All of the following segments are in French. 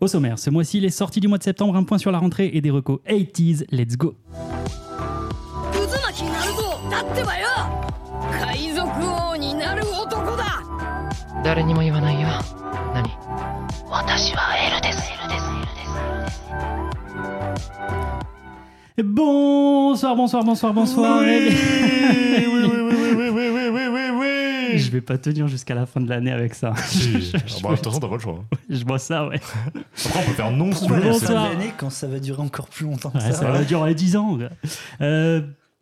Au sommaire, ce mois-ci, les sorties du mois de septembre, un point sur la rentrée et des recos 80s, let's go. Bonsoir, bonsoir, bonsoir, bonsoir. oui. Je vais pas tenir jusqu'à la fin de l'année avec ça. Si. Ah bah, De toute façon, t'as pas le choix. hein. Je vois ça, ouais. Après, on peut faire non de l'année quand ça va durer encore plus longtemps. Ouais, ça ça va. durer 10 ans. Euh,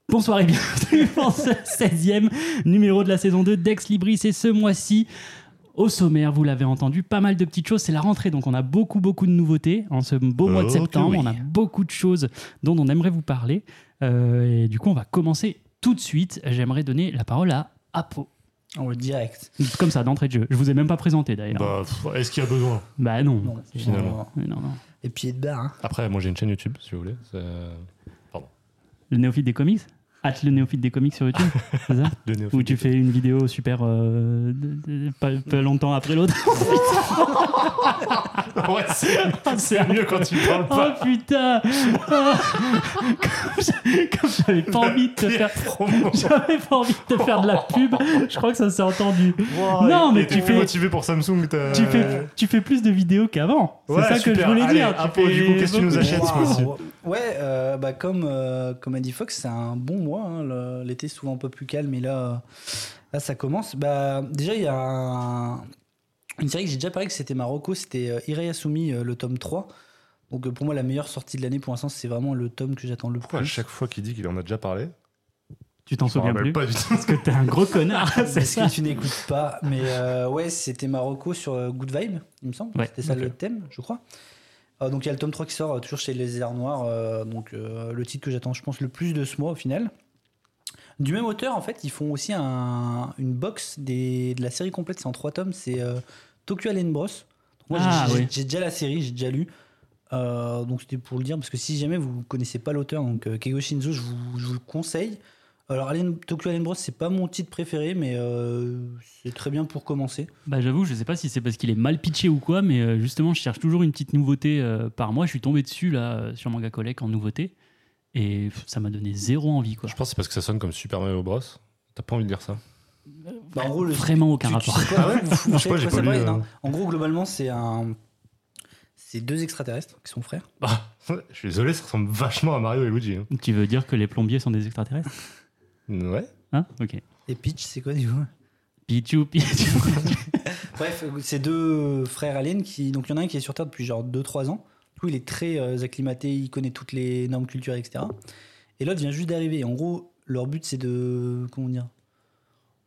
bonsoir et bienvenue pour ce 16e numéro de la saison 2 d'Ex Libris. Et ce mois-ci, au sommaire, vous l'avez entendu, pas mal de petites choses. C'est la rentrée, donc on a beaucoup, beaucoup de nouveautés en ce beau mois de septembre. oui. On a beaucoup de choses dont on aimerait vous parler. Euh, et du coup, on va commencer tout de suite. J'aimerais donner la parole à Apo. On va direct. Comme ça, d'entrée de jeu. Je vous ai même pas présenté d'ailleurs. Bah, Bah, pff, est-ce qu'il y a besoin non. Non, Finalement. Non, non. Et pied de barre. Hein. Après, moi j'ai une chaîne YouTube si vous voulez. C'est Le néophyte des comics? Hâte le néophyte des comics sur YouTube, c'est ça le. Où tu fais une vidéo super euh, de- de- pas, pas longtemps après l'autre. ouais, c'est mieux quand tu parles Oh pas. putain Ah. Comme j'a- Comme j'avais pas envie de te faire. J'avais pas envie de te faire de la pub. Je crois que ça s'est entendu. Non, mais tu fais- motivé pour Samsung. Tu fais, tu fais plus de vidéos qu'avant. C'est Ouais, ça que je voulais Allez, dire. Tu Apo, du fais coup, qu'est-ce que tu nous achètes ce mois-ci Ouais, euh, bah comme, euh, comme a dit Fox, c'est un bon mois. Hein. L'été est souvent un peu plus calme, et là, là ça commence. Bah, déjà, il y a un- une série que j'ai déjà parlé que c'était Marocco, c'était euh, Irayasumi, euh, le tome 3. Donc euh, pour moi, la meilleure sortie de l'année pour l'instant, c'est vraiment le tome que j'attends le Pourquoi à plus. chaque fois qu'il dit qu'il en a déjà parlé Tu t'en souviens plus pas du tout. Parce que t'es un gros connard. c'est Parce que tu n'écoutes pas. Mais euh, ouais, c'était Marocco sur Good Vibe, il me semble. Ouais, c'était ça le thème, je crois. Euh, donc il y a le tome 3 qui sort euh, toujours chez Les Airs Noirs. euh, donc le titre que j'attends, je pense, le plus de ce mois au final. Du même auteur, en fait, ils font aussi un- une box des, de la série complète. C'est en trois tomes. C'est euh, Tokyo Alien Bros. Donc moi, j'ai- Ah, j'ai oui. déjà la série, j'ai déjà lu. Euh, donc c'était pour le dire, parce que si jamais vous connaissez pas l'auteur, donc euh, Keigo Shinzo, je vous, je vous le conseille. Alors Alien, Tokyo Alien Bros, c'est pas mon titre préféré, mais euh, c'est très bien pour commencer. Bah j'avoue, je sais pas si c'est parce qu'il est mal pitché ou quoi, mais euh, justement, je cherche toujours une petite nouveauté euh, par mois. Je suis tombé dessus là sur Manga Collect en nouveauté et pff, ça m'a donné zéro envie quoi. Je pense que c'est parce que ça sonne comme Super Mario Bros. T'as pas envie de dire ça Bah, en gros, le- Vraiment aucun tu- tu rapport. sais quoi, ouais, vous- vous Je sais pas, savez j'ai quoi, pas c'est lu, vrai, euh. non En gros, globalement, c'est un. C'est deux extraterrestres qui sont frères. Ah, Je suis désolé, ça ressemble vachement à Mario et Luigi. hein. Tu veux dire que les plombiers sont des extraterrestres? Ouais. Hein Ok. Et Peach, c'est quoi du coup? Pichou, Pichou. Bref, c'est deux frères aliens qui. Donc il y en a un qui est sur Terre depuis genre 2-3 ans. Du coup, il est très euh, acclimaté, il connaît toutes les normes culturelles, etc. Et l'autre vient juste d'arriver. En gros, leur but, c'est de. Comment dire?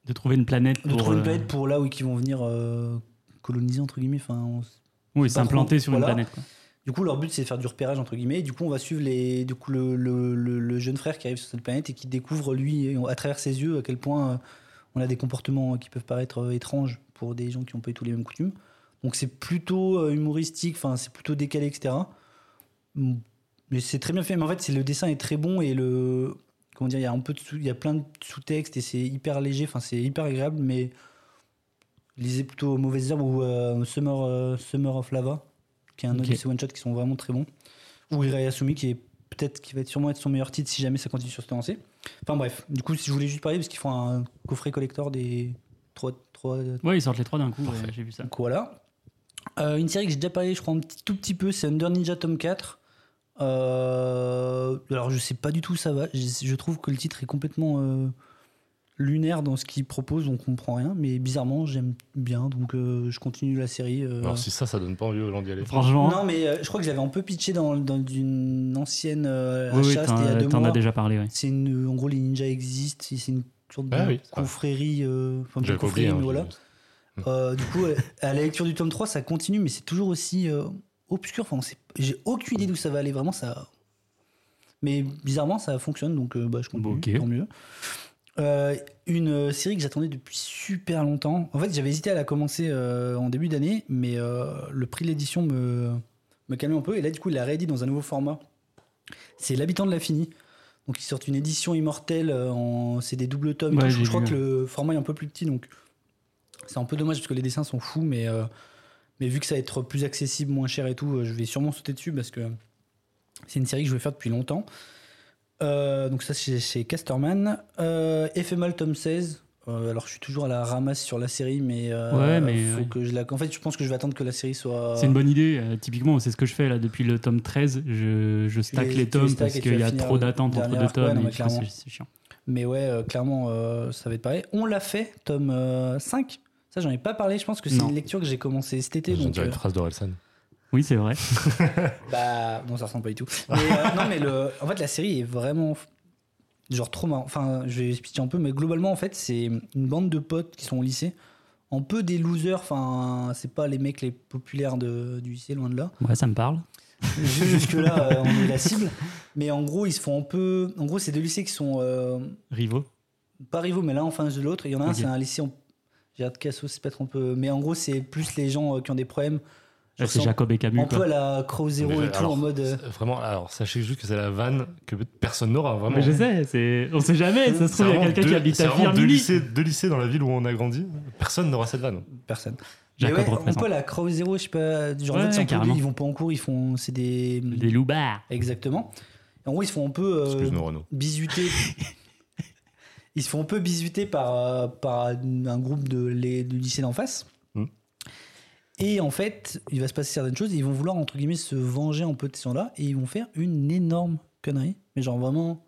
De trouver une planète De pour. trouver une euh, planète pour là où ils vont venir euh, coloniser, entre guillemets. Enfin, on Oui, s'implanter sur une planète. Quoi. Du coup, leur but, c'est de faire du repérage, entre guillemets. Et du coup, on va suivre le, jeune frère qui arrive sur cette planète et qui découvre, lui, à travers ses yeux, à quel point euh, on a des comportements qui peuvent paraître euh, étranges pour des gens qui n'ont pas eu tous les mêmes coutumes. Donc, c'est plutôt euh, humoristique, enfin, c'est plutôt décalé, etc. Mm. Mais c'est très bien fait. Mais en fait, le dessin est très bon et il y a un peu sous- il y a plein de sous-textes et c'est hyper léger, enfin, c'est hyper agréable, mais. Lisez plutôt Mauvaises Herbes ou Summer, Summer of Lava, qui est un autre Ok. de ces one-shots qui sont vraiment très bons. Ou Irayasumi, qui est peut-être qui va être sûrement être son meilleur titre si jamais ça continue sur cette lancée. Enfin bref, du coup, si je voulais juste parler parce qu'ils font un coffret collector des trois, trois Ouais, ils sortent les trois d'un coup. ouais, J'ai vu ça. donc voilà. Euh, une série que j'ai déjà parlé, je crois, un petit, tout petit peu, c'est Under Ninja Tome 4. Euh, alors, je sais pas du tout où ça va. Je, je trouve que le titre est complètement euh, lunaire dans ce qu'il propose, on comprend rien. Mais bizarrement, j'aime bien, donc euh, je continue la série. euh. Alors si ça, ça donne pas envie aux gens d'y aller. Franchement, Non, mais euh, je crois que j'avais un peu pitché dans, dans une ancienne euh, oui, oui, c'était il y a deux t'en mois. as déjà parlé. Ouais. C'est une, en gros, les ninjas existent. C'est une sorte de Ah oui, c'est vrai. confrérie. euh, Enfin, de confrérie, hein, mais voilà. je- Euh, du coup, à la lecture du tome 3, ça continue, mais c'est toujours aussi euh, obscur. Enfin, j'ai aucune idée d'où ça va aller. Vraiment, ça. Mais bizarrement, ça fonctionne, donc euh, bah, je continue. Ok. Tant mieux. Euh, une euh, série que j'attendais depuis super longtemps. En fait, j'avais hésité à la commencer euh, en début d'année, mais euh, le prix de l'édition me, me calmait un peu. Et là, du coup, il l'a réédité dans un nouveau format. C'est L'habitant de l'infini. Donc, ils sortent une édition immortelle. en... C'est des doubles tomes. Ouais, je, crois que le format est un peu plus petit, donc c'est un peu dommage parce que les dessins sont fous, mais, Mais vu que ça va être plus accessible, moins cher et tout, je vais sûrement sauter dessus parce que c'est une série que je veux faire depuis longtemps. Euh, donc ça, c'est chez Casterman. Euh, FML tome 16. Euh, alors, je suis toujours à la ramasse sur la série, mais, euh, Ouais, mais, faut ouais. que je la. En fait, je pense que je vais attendre que la série soit. C'est une bonne idée. euh, typiquement, c'est ce que je fais là depuis le tome 13. Je, je stack les- tomes parce qu'il y a trop le d'attente entre deux ouais, tomes clairement. c'est c'est chiant. Mais ouais, euh, clairement, euh, ça va être pareil. On l'a fait, tome euh, 5. Ça, j'en ai pas parlé. Je pense que c'est Non. une lecture que j'ai commencé cet été. Dirais euh, une phrase d'Orelsan. Oui, c'est vrai. Bah, non, ça ressemble pas du tout. Mais, euh, non, mais le, en fait, la série est vraiment. Genre trop marrant. Enfin, je vais expliquer un peu, mais globalement, en fait, c'est une bande de potes qui sont au lycée. Un peu des losers. Enfin, c'est pas les mecs les populaires de, du lycée, loin de là. Ouais, ça me parle. Jusque-là, euh, on est la cible. Mais en gros, ils se font un peu. En gros, c'est deux lycées qui sont. euh, Rivaux. pas rivaux, mais l'un en face de l'autre. Il y en a un, c'est un lycée. En... J'ai hâte de Casso, c'est peut-être un peu. Mais en gros, c'est plus les gens euh, qui ont des problèmes. C'est Jacob et Camus. Un peu quoi. à la Crow Zero Mais et tout, alors, en mode. euh, Vraiment, alors sachez juste que c'est la vanne que personne n'aura vraiment. Mais je sais, c'est... on sait jamais. Ça se C'est trouve, il y a quelqu'un deux- qui habite à vraiment deux Firmini. lycées, deux lycées dans la ville où on a grandi. Personne n'aura cette vanne. personne. Jacob ouais, on peut la Crow Zero, je sais pas. Genre, en Ouais, carrément. lui, ils vont pas en cours, ils font. C'est des. Des loupards. Exactement. En gros, ils se font un peu. euh, Excuse-nous, Renaud. bisuter. ils se font un peu bisuter par, euh, par un groupe de, les, lycée d'en face. Et en fait, il va se passer certaines choses. et Ils vont vouloir, entre guillemets, se venger un peu de ces gens-là. Et ils vont faire une énorme connerie. Mais genre vraiment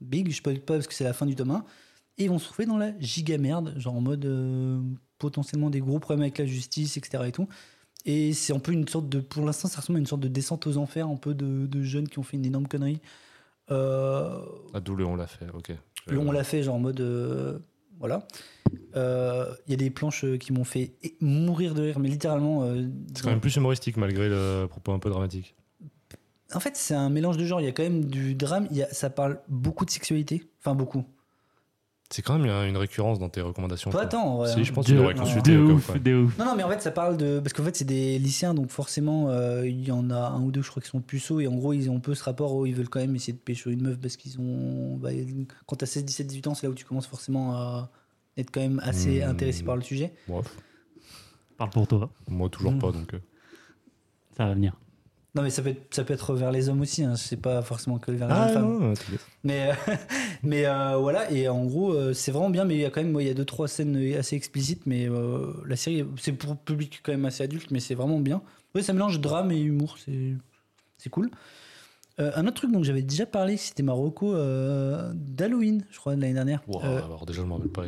big. Je peux pas parce que c'est la fin du tome 1. Et ils vont se retrouver dans la giga merde. Genre en mode euh, potentiellement des gros problèmes avec la justice, etc. Et tout. Et c'est un peu une sorte de. Pour l'instant, ça ressemble à une sorte de descente aux enfers. Un peu de, de jeunes qui ont fait une énorme connerie. Euh, Ah, d'où le on l'a fait, ok. le on l'a fait genre en mode euh, voilà. Euh, Il y a des planches euh, qui m'ont fait mourir de rire, mais littéralement. euh, C'est quand même plus humoristique malgré le propos un peu dramatique. En fait, c'est un mélange de genres. Il y a quand même du drame. Il y a, ça parle beaucoup de sexualité. Enfin, beaucoup. C'est quand même une récurrence dans tes recommandations. Pas quoi. tant, en vrai, Si, hein. je pense De, que tu devrais non, consulter. Non, non, mais en fait, ça parle de. Parce qu'en fait, c'est des lycéens, donc forcément, euh, il y en a un ou deux, je crois, qui sont puceaux. Et en gros, ils ont un peu ce rapport où ils veulent quand même essayer de pêcher une meuf parce qu'ils ont. Bah, quand t'as 16, 17, 18 ans, c'est là où tu commences forcément à être quand même assez Hmm. intéressé par le sujet. Bref, Parle pour toi. moi toujours Mm. pas donc. euh. Ça va venir. Non, mais ça peut être, ça peut être vers les hommes aussi. Hein. C'est pas forcément que vers les Ah, femmes. non, non, t'inquiète. Mais, euh, mais euh, voilà, et en gros, euh, c'est vraiment bien, mais il y a quand même il y a deux, trois scènes assez explicites, mais euh, la série, c'est pour public quand même assez adulte, mais c'est vraiment bien. Ouais, ça mélange drame et humour, c'est, c'est cool. Euh, un autre truc dont j'avais déjà parlé, c'était Marocco euh, d'Halloween, je crois, de l'année dernière. Wow, Euh, alors déjà, je m'en rappelle pas.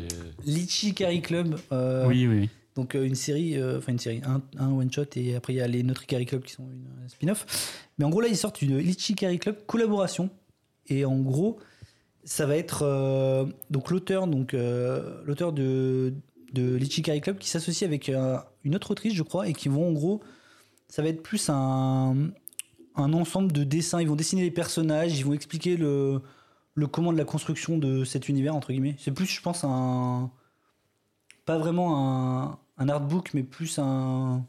Litchi Carry Club. euh, Oui, oui, oui. Donc euh, une série, euh, enfin une série, un, un one shot et après il y a les Notre Carry Club qui sont une un spin-off. Mais en gros là ils sortent une Litchi Carry Club collaboration et en gros ça va être euh, donc l'auteur donc l'auteur de de Litchi Carry Club qui s'associe avec une autre autrice je crois et qui vont en gros ça va être plus un un ensemble de dessins. Ils vont dessiner les personnages, ils vont expliquer le le comment de la construction de cet univers entre guillemets. C'est plus je pense un pas vraiment un, un artbook, mais plus un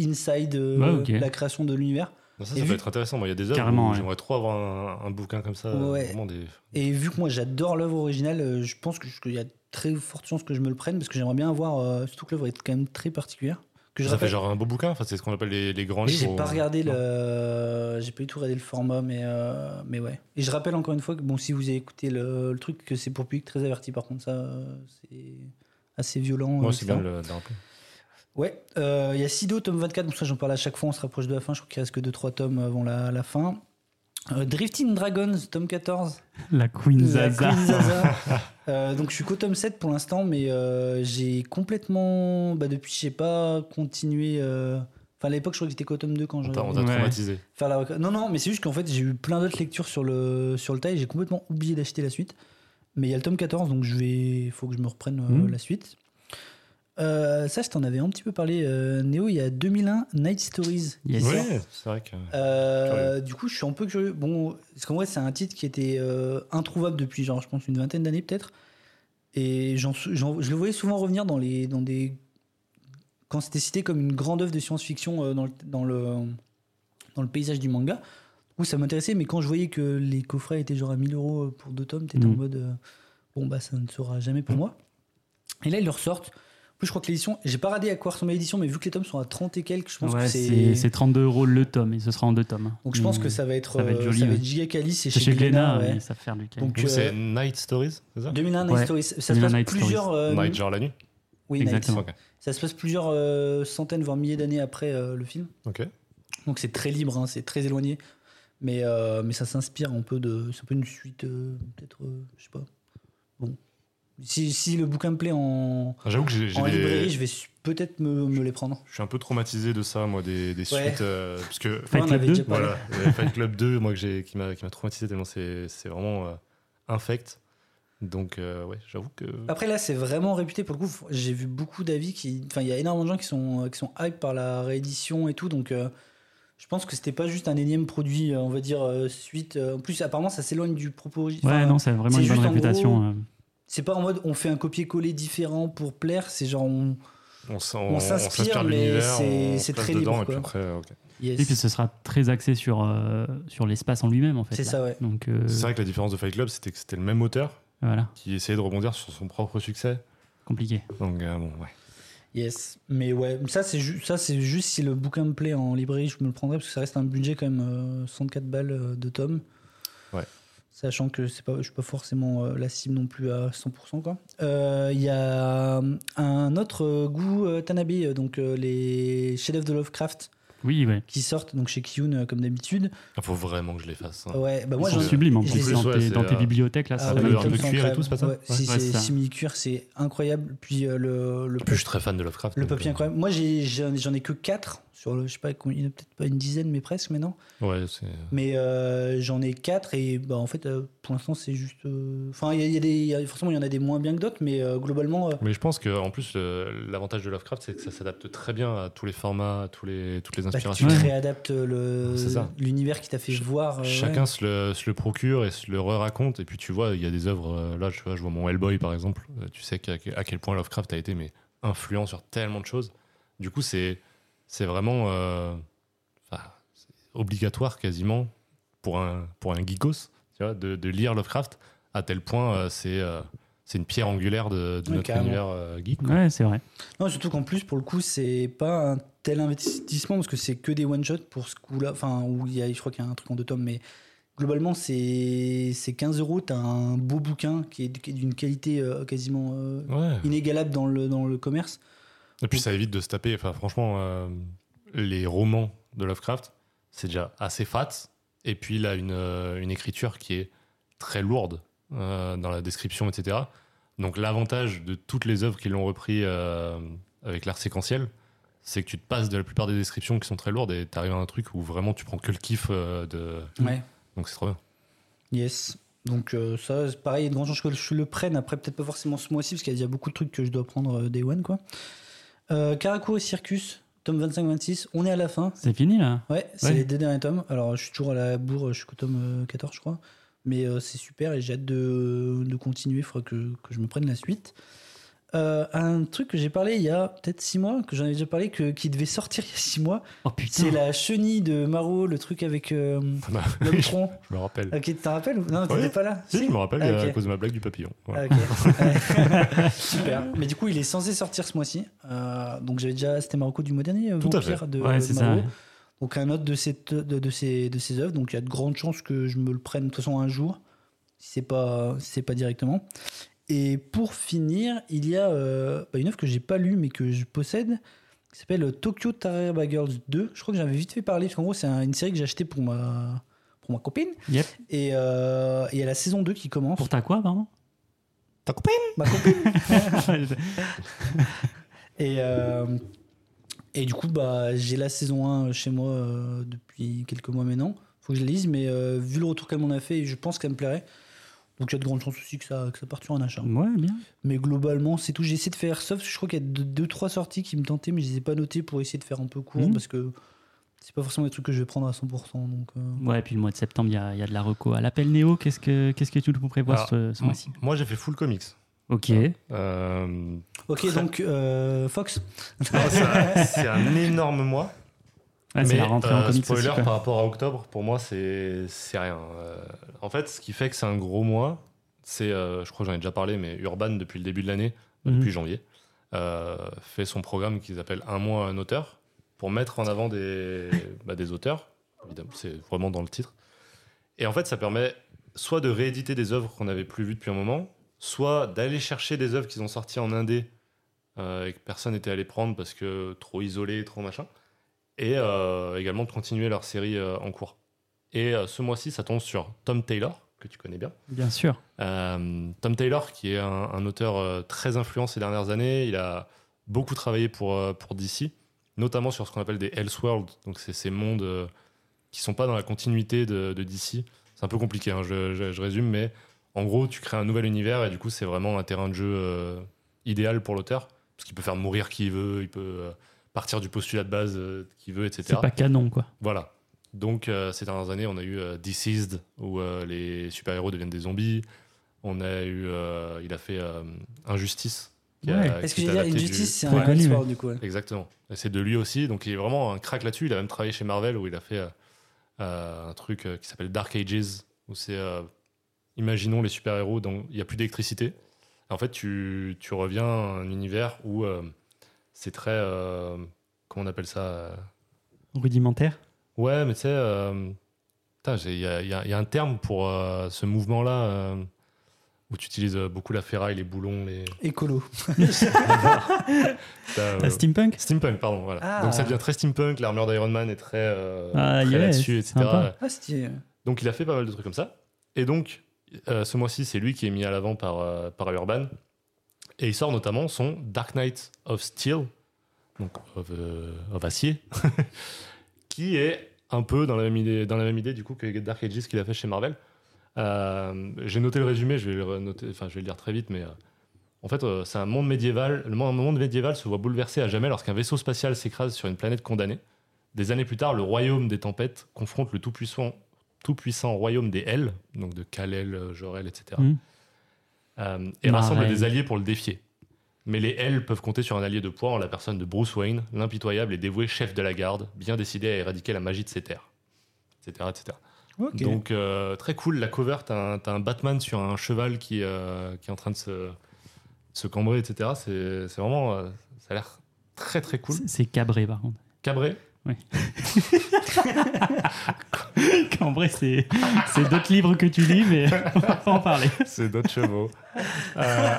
inside euh, la création de l'univers. Ça, ça vu- peut être intéressant. Moi, il y a des œuvres où ouais. j'aimerais trop avoir un, un bouquin comme ça. Ouais. Vraiment des... Et vu que moi j'adore l'œuvre originale, euh, je pense qu'il y a très forte chance que je me le prenne parce que j'aimerais bien avoir, euh, surtout que l'œuvre est quand même très particulière. Que je Ça fait genre un beau bouquin. Enfin, c'est ce qu'on appelle les, les grands livres. j'ai pas regardé Non. le, j'ai pas du tout regardé le format, mais euh, mais ouais. Et je rappelle encore une fois que bon, si vous avez écouté le, le truc, que c'est pour public très averti. Par contre, ça, euh, c'est assez violent. Moi, euh, c'est bien de le, de le rappeler. Ouais, euh, il y a Sido, tome 24, donc ça j'en parle à chaque fois, on se rapproche de la fin, je crois qu'il reste que 2-3 tomes avant la, la fin. Euh, Drifting Dragons, tome 14. La Queen La Zaza. Queen Zaza. Euh, donc je suis qu'au tome 7 pour l'instant, mais euh, j'ai complètement, bah, depuis j'ai pas continué... euh, Enfin à l'époque je crois que j'étais qu'au tome 2 quand On je... on t'a Ouais. traumatisé. faire la- Non, non, mais c'est juste qu'en fait j'ai eu plein d'autres lectures sur le, sur le et j'ai complètement oublié d'acheter la suite. Mais il y a le tome 14, donc je vais... il faut que je me reprenne euh, Mhm. la suite. Euh, ça, je t'en avais un petit peu parlé, euh, Néo, il y a 2001 Night Stories. Yes. Ouais, c'est vrai que. Euh, du coup, je suis un peu curieux. Bon, parce qu'en vrai, c'est un titre qui était euh, introuvable depuis, genre, je pense, une vingtaine d'années peut-être. Et j'en, sou- j'en- je le voyais souvent revenir dans, les, dans des. Quand c'était cité comme une grande œuvre de science-fiction euh, dans, le, dans, le, dans le paysage du manga. Coup, ça m'intéressait, mais quand je voyais que les coffrets étaient genre à 1000 euros pour deux tomes, t'étais en Mhm. mode. euh, bon, bah, ça ne sera jamais pour moi. Et là, ils le ressortent. plus, je crois que l'édition, j'ai pas radé à quoi ressemble l'édition, mais vu que les tomes sont à 30 et quelques, je pense Ouais, que c'est c'est. c'est 32 euros le tome et ce sera en deux tomes. Donc je pense que ça va être, ça va être euh, joli, ça va être Giga Calice et C'est chez, chez Glénat, ouais. ça faire du Donc, coup, euh, c'est Night Stories, c'est ça? 2001 Ouais. Night Stories. Ça se 2001 passe Night plusieurs. euh, Night, genre la nuit? Oui, Night. Exactement. Ça se passe plusieurs euh, centaines, voire milliers d'années après euh, le film. Ok. Donc c'est très libre, hein, c'est très éloigné. Mais, euh, mais ça s'inspire un peu de. C'est un peu une suite, euh, peut-être, euh, je sais pas. Bon. Si, si le bouquin me plaît en, J'avoue que j'ai j'ai en des- librairie, je vais peut-être me, me les prendre. je suis un peu traumatisé de ça, moi, des, des Ouais. suites. euh, parce que Fight on Club avait 2 déjà parlé. Voilà, Fight Club 2, moi, que j'ai- qui m'a qui m'a traumatisé tellement c'est c'est vraiment euh, infect. Donc, euh, ouais, j'avoue que. Après là, c'est vraiment réputé pour le coup. J'ai vu beaucoup d'avis qui, enfin, il y a énormément de gens qui sont qui sont hype par la réédition et tout. Donc, euh, je pense que c'était pas juste un énième produit, euh, on va dire euh, suite. euh, en plus, apparemment, ça s'éloigne du propos. Ouais, enfin, non, c'est vraiment une bonne réputation. C'est pas en mode on fait un copier-coller différent pour plaire. C'est genre on. On, s'inspire, mais c'est- très dedans, libre, et puis après, ok. Yes. Et puis ce sera très axé sur, euh, sur l'espace en lui-même, en fait. C'est ça, ouais. Donc, euh, C'est vrai que la différence de Fight Club, c'était que c'était le même auteur voilà, qui essayait de rebondir sur son propre succès. compliqué. Donc, euh, bon, ouais. Yes. Mais ouais, ça c'est ju- ça c'est juste si le bouquin me plaît en librairie, je me le prendrai parce que ça reste un budget quand même euh, 64 balles euh, de tome. Ouais. Sachant que c'est pas, je suis pas forcément euh, la cible non plus à 100%. quoi. Euh, Il y a euh, un autre euh, goût euh, Tanabe, euh, donc euh, les chefs-d'œuvre de Lovecraft Oui, ouais. qui sortent donc chez Kiyun euh, comme d'habitude. Il faut vraiment que je les fasse. hein. Ouais, bah moi Ils sont j'en- sublimes en plus. Dans, Ouais, tes, c'est, dans tes euh, bibliothèques, là, Ah ça ouais, ça, cuir et tout, c'est pas ça. Si Ouais, c'est simili-cuir, c'est incroyable. Puis euh, le, le En plus, je suis très fan de Lovecraft. Le papier euh, incroyable. Moi, j'en ai que 4 sur le, je sais pas, il y en a peut-être pas une dizaine, mais presque maintenant. Ouais, c'est. Mais euh, j'en ai 4 et bah, en fait, euh, pour l'instant, c'est juste. euh, Enfin, il y a- il y, a des, il y a- forcément, il y en a des moins bien que d'autres, mais euh, globalement, euh, Mais je pense qu'en plus, l'avantage de Lovecraft, c'est que ça s'adapte très bien à tous les formats, à tous les, toutes les bah, tu inspirations. Réadaptes l'univers qui t'a fait Ch- voir. euh, Chacun ouais. se, le, se le procure et se le re-raconte. Et puis tu vois, il y a des œuvres. euh, Là, je vois, je vois mon Hellboy par exemple. Euh, Tu sais à quel point Lovecraft a été mais, influent sur tellement de choses. Du coup, c'est c'est vraiment euh, enfin, obligatoire quasiment pour un, pour un geekos tu vois, de, de lire Lovecraft à tel point euh, c'est euh, c'est une pierre angulaire de, de notre carrément. univers euh, geek. quoi. Ouais, c'est vrai. Non, surtout qu'en plus, pour le coup, c'est pas un tel investissement parce que c'est que des one-shots pour ce coup-là. Enfin, où il y a, je crois qu'il y a un truc en deux tomes, mais globalement, c'est c'est 15 euros. T'as un beau bouquin qui est, qui est d'une qualité euh, quasiment euh, Ouais. inégalable dans le, dans le commerce. Et puis ça évite de se taper. Enfin, franchement, euh, les romans de Lovecraft, c'est déjà assez fat. Et puis il a une, euh, une écriture qui est très lourde euh, dans la description, etc. Donc l'avantage de toutes les œuvres qui l'ont repris euh, avec l'art séquentiel, c'est que tu te passes de la plupart des descriptions qui sont très lourdes et tu arrives à un truc où vraiment tu prends que le kiff de. Ouais. Donc c'est trop bien. Yes. Donc euh, ça, pareil, il y a de grandes chances que je le prenne. Après, peut-être pas forcément ce mois-ci, parce qu'il y a beaucoup de trucs que je dois prendre euh, Day One, quoi. Euh, Karakuro Circus, tome 25-26. On est à la fin. C'est fini, là Ouais, c'est Ouais. les deux derniers tomes. Alors, je suis toujours à la bourre, je suis qu'au tome euh, 14, je crois. Mais euh, c'est super et j'ai hâte de, de continuer. Il faudra que, que je me prenne la suite. Euh, un truc que j'ai parlé il y a peut-être 6 mois, que j'en ai déjà parlé, que, qui devait sortir il y a 6 mois. Oh putain C'est la chenille de Maro, le truc avec euh, Bah, l'homme je me rappelle. Ok, tu t'en rappelles Non, Ouais. t'étais pas là? Si, je me rappelle Ah, euh, à cause de ma blague du papillon. Voilà. Ah, ok. Super. Mais du coup, il est censé sortir ce mois-ci. Euh, donc j'avais déjà, c'était Marocco du mois dernier, Tout à Vampire de Ouais, ça. Maro. ouais. Donc un autre de, cette, de, de ces, de ces œuvres. Donc il y a de grandes chances que je me le prenne de toute façon un jour, si c'est pas, si c'est pas directement. Et pour finir, il y a euh, bah, une œuvre que j'ai pas lue mais que je possède, qui s'appelle Tokyo Tararaba Girls 2. Je crois que j'avais vite fait parler, parce qu'en gros c'est un- une série que j'ai achetée pour ma, pour ma copine. Yep. Et euh, il y a la saison 2 qui commence. Pour ta quoi, pardon? Ma copine Et, euh, et du coup, bah, j'ai la saison 1 chez moi euh, depuis quelques mois maintenant. Faut que je la lise, mais euh, vu le retour qu'elle m'en a fait, je pense qu'elle me plairait. Donc il y a de grandes chances aussi que ça, que ça parte sur un achat. Ouais, bien. Mais globalement, c'est tout. J'ai essayé de faire sauf je crois qu'il y a deux, deux, trois sorties qui me tentaient, mais je les ai pas notées pour essayer de faire un peu court Mhm. parce que c'est pas forcément des trucs que je vais prendre à 100%. Donc, euh, Ouais, et puis le mois de septembre, il y a, il y a de la reco. À l'appel Néo, qu'est-ce que, qu'est-ce que tu nous prévois Alors, ce, ce mois-ci? Moi, j'ai fait full comics. Ok. Euh, Ok, Très- donc euh, Fox. non, c'est un- c'est un énorme mois. Ouais, Mais, la rentrée en euh, comics spoiler par rapport à octobre, pour moi, c'est rien. Euh, en fait, ce qui fait que c'est un gros mois, c'est, euh, je crois que j'en ai déjà parlé, mais Urban depuis le début de l'année, Mhm. depuis janvier. fait son programme qu'ils appellent Un mois un auteur pour mettre en avant des, bah, des auteurs. Évidemment, c'est vraiment dans le titre. Et en fait, ça permet soit de rééditer des œuvres qu'on n'avait plus vues depuis un moment, soit d'aller chercher des œuvres qu'ils ont sorties en indé euh, et que personne n'était allé prendre parce que trop isolé, trop machin. Et euh, également de continuer leur série euh, en cours. Et euh, ce mois-ci, ça tombe sur Tom Taylor, que tu connais bien. Bien sûr. Euh, Tom Taylor, qui est un, un auteur euh, très influent ces dernières années, il a beaucoup travaillé pour, euh, pour DC, notamment sur ce qu'on appelle des Elseworlds, donc c'est ces mondes qui sont pas dans la continuité de, de DC. C'est un peu compliqué, hein, je, je- je résume, mais en gros, tu crées un nouvel univers et du coup, c'est vraiment un terrain de jeu idéal pour l'auteur, parce qu'il peut faire mourir qui il veut, il peut partir du postulat de base euh, qu'il veut, etc. C'est pas canon, quoi. Voilà. Donc, euh, ces dernières années, on a eu euh, Deceased, où euh, les super-héros deviennent des zombies. On a eu. euh, il a fait euh, Injustice. Ouais. Est-ce que j'ai du- Injustice, c'est un ouais. du coup. ouais. Exactement. Et c'est de lui aussi. Donc, il est vraiment un crack là-dessus. Il a même travaillé chez Marvel, où il a fait euh, euh, un truc euh, qui s'appelle Dark Ages, où c'est. euh, imaginons les super-héros, dont il n'y a plus d'électricité. En fait, tu, tu reviens à un univers où euh, c'est très. euh, comment on appelle ça euh, Rudimentaire? Ouais, mais tu sais, euh, il y a, il y a- il y a un terme pour euh, ce mouvement-là euh, où tu utilises beaucoup la ferraille, les boulons, les. Écolo. Euh, La steampunk? Steampunk, pardon. Voilà. Ah. Donc ça devient très steampunk, l'armure d'Iron Man est très, euh, Ah, très yes, là-dessus, etc. Ah. Donc il a fait pas mal de trucs comme ça. Et donc, euh, ce mois-ci, c'est lui qui est mis à l'avant par, euh, par Urban. Et il sort notamment son Dark Knight of Steel, donc of, euh, acier, qui est un peu dans la même idée, dans la même idée du coup que Dark Ages qu'il a fait chez Marvel. Euh, J'ai noté le résumé, je vais le, noter, lire très vite, mais euh, en fait, c'est un monde médiéval. Le monde, médiéval se voit bouleversé à jamais lorsqu'un vaisseau spatial s'écrase sur une planète condamnée. Des années plus tard, le royaume des tempêtes confronte le tout-puissant tout-puissant royaume des Hells, donc de Kal-El, Jor-El, etc. Euh, et rassemble des alliés pour le défier. Mais les Hells peuvent compter sur un allié de poids en la personne de Bruce Wayne, l'impitoyable et dévoué chef de la garde, bien décidé à éradiquer la magie de ces terres. Etc. etc. Donc euh, très cool, la cover, t'as un, un Batman sur un cheval qui, euh, qui est en train de se, se cambrer, etc. C'est vraiment, ça a l'air très très cool. C'est- C'est cabré, par contre. Cabré, En vrai, c'est c'est d'autres livres que tu lis, mais on va pas en parler. c'est d'autres chevaux. Euh,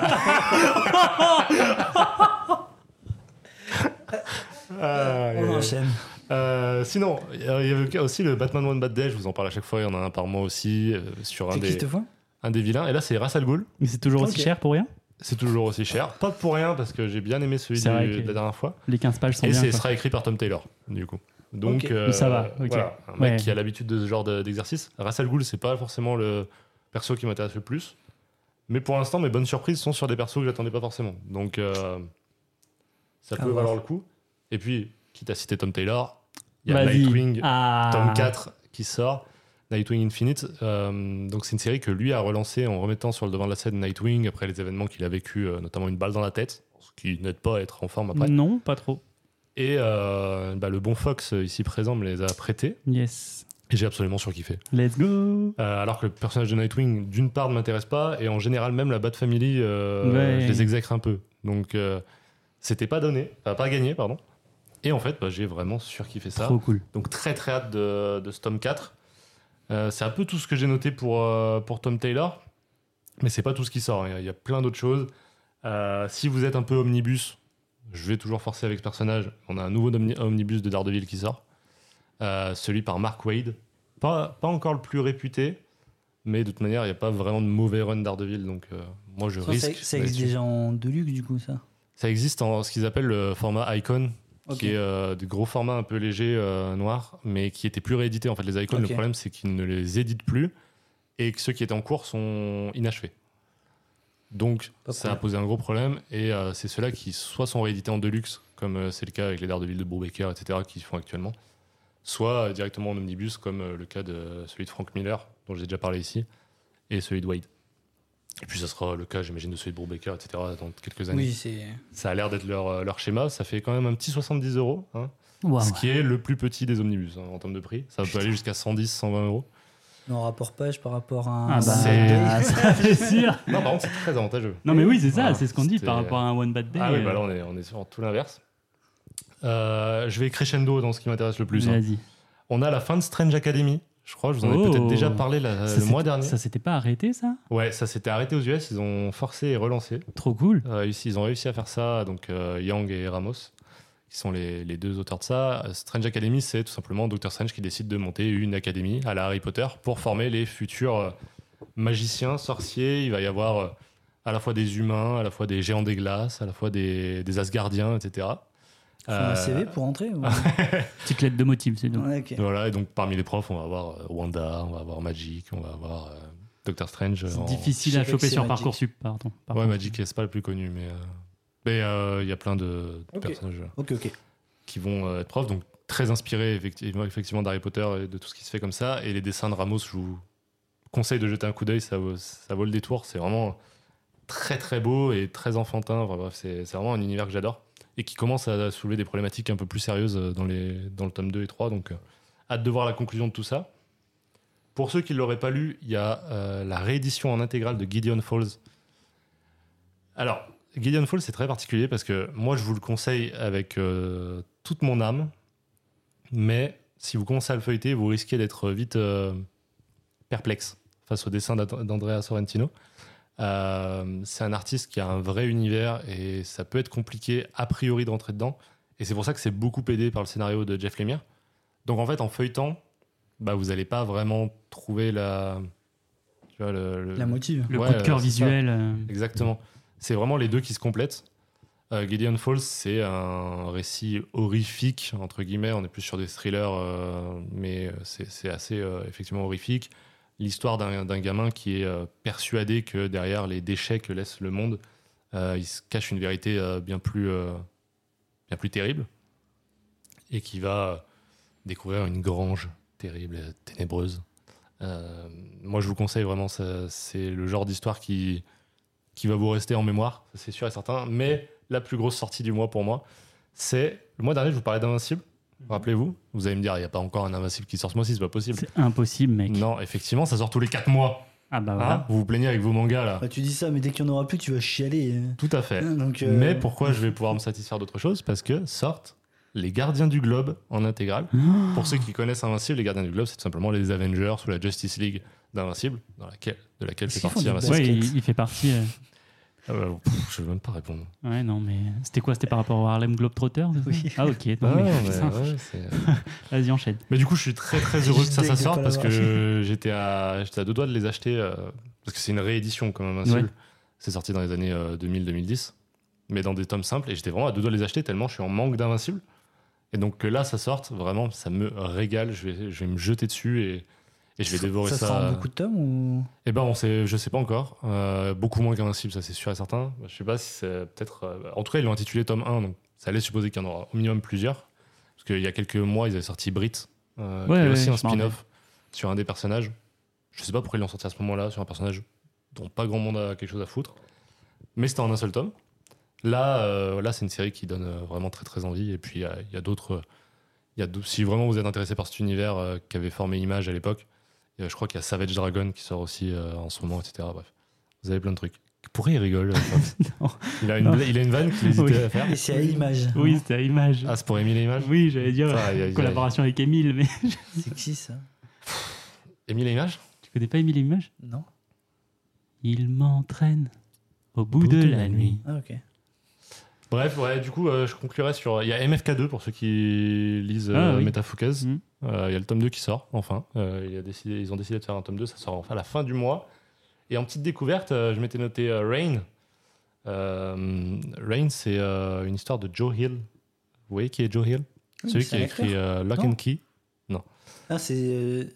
Ah, On enchaîne. Euh, sinon, il y avait aussi le Batman One Bad Day, je vous en parle à chaque fois, il y en a un par mois aussi, euh, sur un C'est qui des, cette fois? un des vilains. Et là, c'est Ra's al Ghul. Mais c'est toujours aussi cher pour rien? C'est toujours aussi cher. Pas pour rien, parce que j'ai bien aimé celui du- de la dernière fois. Les 15 pages sont Et bien. ce quoi. sera écrit par Tom Taylor, du coup. Donc, euh, Ça va, voilà, un mec Ouais. qui a l'habitude de ce genre de- d'exercice. Ra's al Ghul, c'est pas forcément le perso qui m'intéresse le plus. Mais pour l'instant, mes bonnes surprises sont sur des persos que j'attendais pas forcément. Donc, euh, ça À peut valoir le coup. Et puis, quitte à citer Tom Taylor, il y a. Nightwing, Ah. tome 4 qui sort, Nightwing Infinite. Euh, donc c'est une série que lui a relancée en remettant sur le devant de la scène Nightwing après les événements qu'il a vécu, euh, notamment une balle dans la tête, ce qui n'aide pas à être en forme après. Non, pas trop. Et euh, bah, le bon Fox ici présent me les a prêtés Yes. et j'ai absolument surkiffé. Let's go. Alors que le personnage de Nightwing, d'une part, ne m'intéresse pas et en général, même la Bat Family, Ouais. je les exècre un peu. Donc c'était pas donné, enfin, pas gagné, pardon. Et en fait, bah, j'ai vraiment surkiffé ça. Trop cool. Donc très très hâte de, de ce tome 4. Euh, c'est un peu tout ce que j'ai noté pour, euh, pour Tom Taylor, mais c'est pas tout ce qui sort. Il y a- il y, a plein d'autres choses. Euh, si vous êtes un peu omnibus, je vais toujours forcer avec ce personnage. On a un nouveau omni- omnibus de Daredevil qui sort, celui par Mark Wade. Pas, pas encore le plus réputé, mais de toute manière, il n'y a pas vraiment de mauvais run Daredevil, donc euh, moi je Ça, risque. ça, ça existe déjà en Deluxe du coup, ça? Ça existe en ce qu'ils appellent le format Icon, Qui est euh, des gros formats un peu légers, euh, noirs, mais qui étaient plus réédités. En fait, les icons, Ok. le problème, c'est qu'ils ne les éditent plus et que ceux qui étaient en cours sont inachevés. Donc, Pas de ça a posé un gros problème et euh, c'est ceux-là qui soit sont réédités en deluxe, comme c'est le cas avec les Daredevil de Brubaker, etc., qui se font actuellement, soit directement en omnibus, comme le cas de celui de Frank Miller, dont j'ai déjà parlé ici, et celui de Wade. Et puis, ça sera le cas, j'imagine, de celui de Brubaker, etc., dans quelques années. Oui, c'est. Ça a l'air d'être leur, euh, leur schéma. Ça fait quand même un petit 70 euros, hein, Waouh. ce qui est le plus petit des omnibus hein, en termes de prix. Ça peut aller jusqu'à 110, 120 euros. En rapport page par rapport à un. Ah bah, c'est- ça c'est sûr. Non, par contre, c'est très avantageux. Non mais oui, c'est ça, Voilà, c'est ce qu'on dit par rapport à un One Bad Day. Ah oui, euh, bah là, on est, on est sur tout l'inverse. Euh, je vais crescendo dans ce qui m'intéresse le plus. hein. Vas-y. On a la fin de Strange Academy. Je crois, je vous en ai Oh. peut-être déjà parlé la- le mois dernier. Ça s'était pas arrêté ça? Ouais, ça s'était arrêté aux US, ils ont forcé et relancé. Trop cool. Euh, ici, ils ont réussi à faire ça, donc euh, Yang et Ramos, qui sont les, les deux auteurs de ça. Euh, Strange Academy, c'est tout simplement Doctor Strange qui décide de monter une académie à la Harry Potter pour former les futurs magiciens, sorciers. Il va y avoir à la fois des humains, à la fois des géants des glaces, à la fois des, des Asgardiens, etc. Faut un Euh, CV pour entrer ou- Petite lettre de motif, c'est tout. Ouais. Voilà, et donc parmi les profs, on va avoir euh, Wanda, on va avoir Magic, on va avoir euh, Doctor Strange. C'est en- difficile à choper sur Parcoursup, pardon. par Ouais, contre. Magic, c'est pas le plus connu, mais euh, mais, euh, il y a plein de, personnages qui vont euh, être profs, donc très inspirés effectivement, effectivement d'Harry Potter et de tout ce qui se fait comme ça. Et les dessins de Ramos, je vous conseille de jeter un coup d'œil, ça, vaut- ça vaut le détour. C'est vraiment très très beau et très enfantin. Enfin, bref, c'est c'est vraiment un univers que j'adore et qui commence à soulever des problématiques un peu plus sérieuses euh, dans, le tome 2 et 3. Donc, euh, hâte de voir la conclusion de tout ça. Pour ceux qui ne l'auraient pas lu, il y a euh, la réédition en intégrale de Gideon Falls. Alors, Gideon Falls, c'est très particulier parce que moi, je vous le conseille avec toute mon âme. Mais si vous commencez à le feuilleter, vous risquez d'être vite perplexe face au dessin d'Andrea Sorrentino. Euh, c'est un artiste qui a un vrai univers et ça peut être compliqué a priori de rentrer dedans. Et c'est pour ça que c'est beaucoup aidé par le scénario de Jeff Lemire. Donc en fait, en feuilletant, bah, vous n'allez pas vraiment trouver la, tu vois, le, le- La motive. Le Ouais, coup de cœur visuel. euh, Exactement. C'est vraiment les deux qui se complètent. Euh, Gideon Falls, c'est un récit horrifique, entre guillemets. On est plus sur des thrillers, euh, mais c'est assez euh, effectivement horrifique. L'histoire d'un gamin qui est euh, persuadé que derrière les déchets que laisse le monde, euh, il se cache une vérité euh, bien, plus, bien plus terrible et qui va découvrir une grange terrible et ténébreuse. Moi, je vous conseille vraiment, c'est le genre d'histoire qui, qui va vous rester en mémoire, c'est sûr et certain. Mais la plus grosse sortie du mois pour moi, c'est le mois dernier, je vous parlais d'Invincible. Rappelez-vous, vous allez me dire, il n'y a pas encore un Invincible qui sort ce mois-ci, c'est pas possible. C'est impossible, mec. Non, effectivement, ça sort tous les 4 mois. Ah bah Hein voilà. vous vous plaignez avec vos mangas là. Bah, tu dis ça, mais dès qu'il n'y en aura plus, tu vas chialer. euh. Tout à fait. Donc, euh, Mais pourquoi je vais pouvoir me satisfaire d'autre chose? Parce que sortent les Gardiens du Globe en intégrale. Pour ceux qui connaissent Invincible, les Gardiens du Globe, c'est tout simplement les Avengers ou la Justice League d'Invincible, dans laquelle, de laquelle fait partie Invincible. Ouais, il fait partie. euh, Ah bah, pff, je ne veux même pas répondre. Ouais, non, mais c'était quoi C'était par rapport au Harlem Globetrotter Oui. Ah, ok. non, Ah, mais- ouais, c'est- Vas-y, enchaîne. Mais du coup, je suis très très heureux que ça, sorte parce que j'étais à, j'étais à deux doigts de les acheter euh, parce que c'est une réédition quand même. Ouais. C'est sorti dans les années euh, 2000-2010, mais dans des tomes simples et j'étais vraiment à deux doigts de les acheter tellement je suis en manque d'Invincible. Et donc que là, ça sorte, vraiment, ça me régale. Je vais, je vais me jeter dessus et, et je vais dévorer ça. ça. sera en beaucoup de tomes ou? Eh ben, on sait, je sais pas encore. Euh, beaucoup moins qu'Invincible, ça c'est sûr et certain. Je sais pas si c'est peut-être. euh, en tout cas, ils l'ont intitulé tome 1, donc ça allait supposer qu'il y en aura au minimum plusieurs. Parce qu'il y a quelques mois, ils avaient sorti Brit, euh, qui Ouais, est ouais, aussi un spin-off sur un des personnages. Je sais pas pourquoi ils l'ont sorti à ce moment-là, sur un personnage dont pas grand monde a quelque chose à foutre. Mais c'était en un seul tome. Là, euh, là c'est une série qui donne vraiment très très envie. Et puis il y a, a d'autres- si vraiment vous êtes intéressé par cet univers euh, qu'avait formé Image à l'époque, euh, je crois qu'il y a Savage Dragon qui sort aussi euh, en ce moment, etc. Bref, vous avez plein de trucs. Pourquoi il rigole euh, il, a une, il a une vanne qu'il hésitait Oui. à faire. C'est à l'image. Oui, c'était à Image. Ah, c'est pour Émile et Image oui, j'allais dire Ah, collaboration avec Emile, mais C'est qui ça Émile et Image tu connais pas Emile et Image? Non Il m'entraîne au bout, de, la nuit. Ah, ok. Bref, ouais, du coup, euh, je conclurai sur. Il y a MFK2 pour ceux qui lisent Ah, euh, oui. Euh, Il y a le tome 2 qui sort, enfin. Euh, il a décidé, ils ont décidé de faire un tome 2, ça sort enfin à la fin du mois. Et en petite découverte, euh, je m'étais noté euh, Rain. Euh, Rain, c'est euh, une histoire de Joe Hill. Vous voyez qui est Joe Hill? Oui, Celui qui a écrit euh, Lock Non. and Key. Ah, c'est.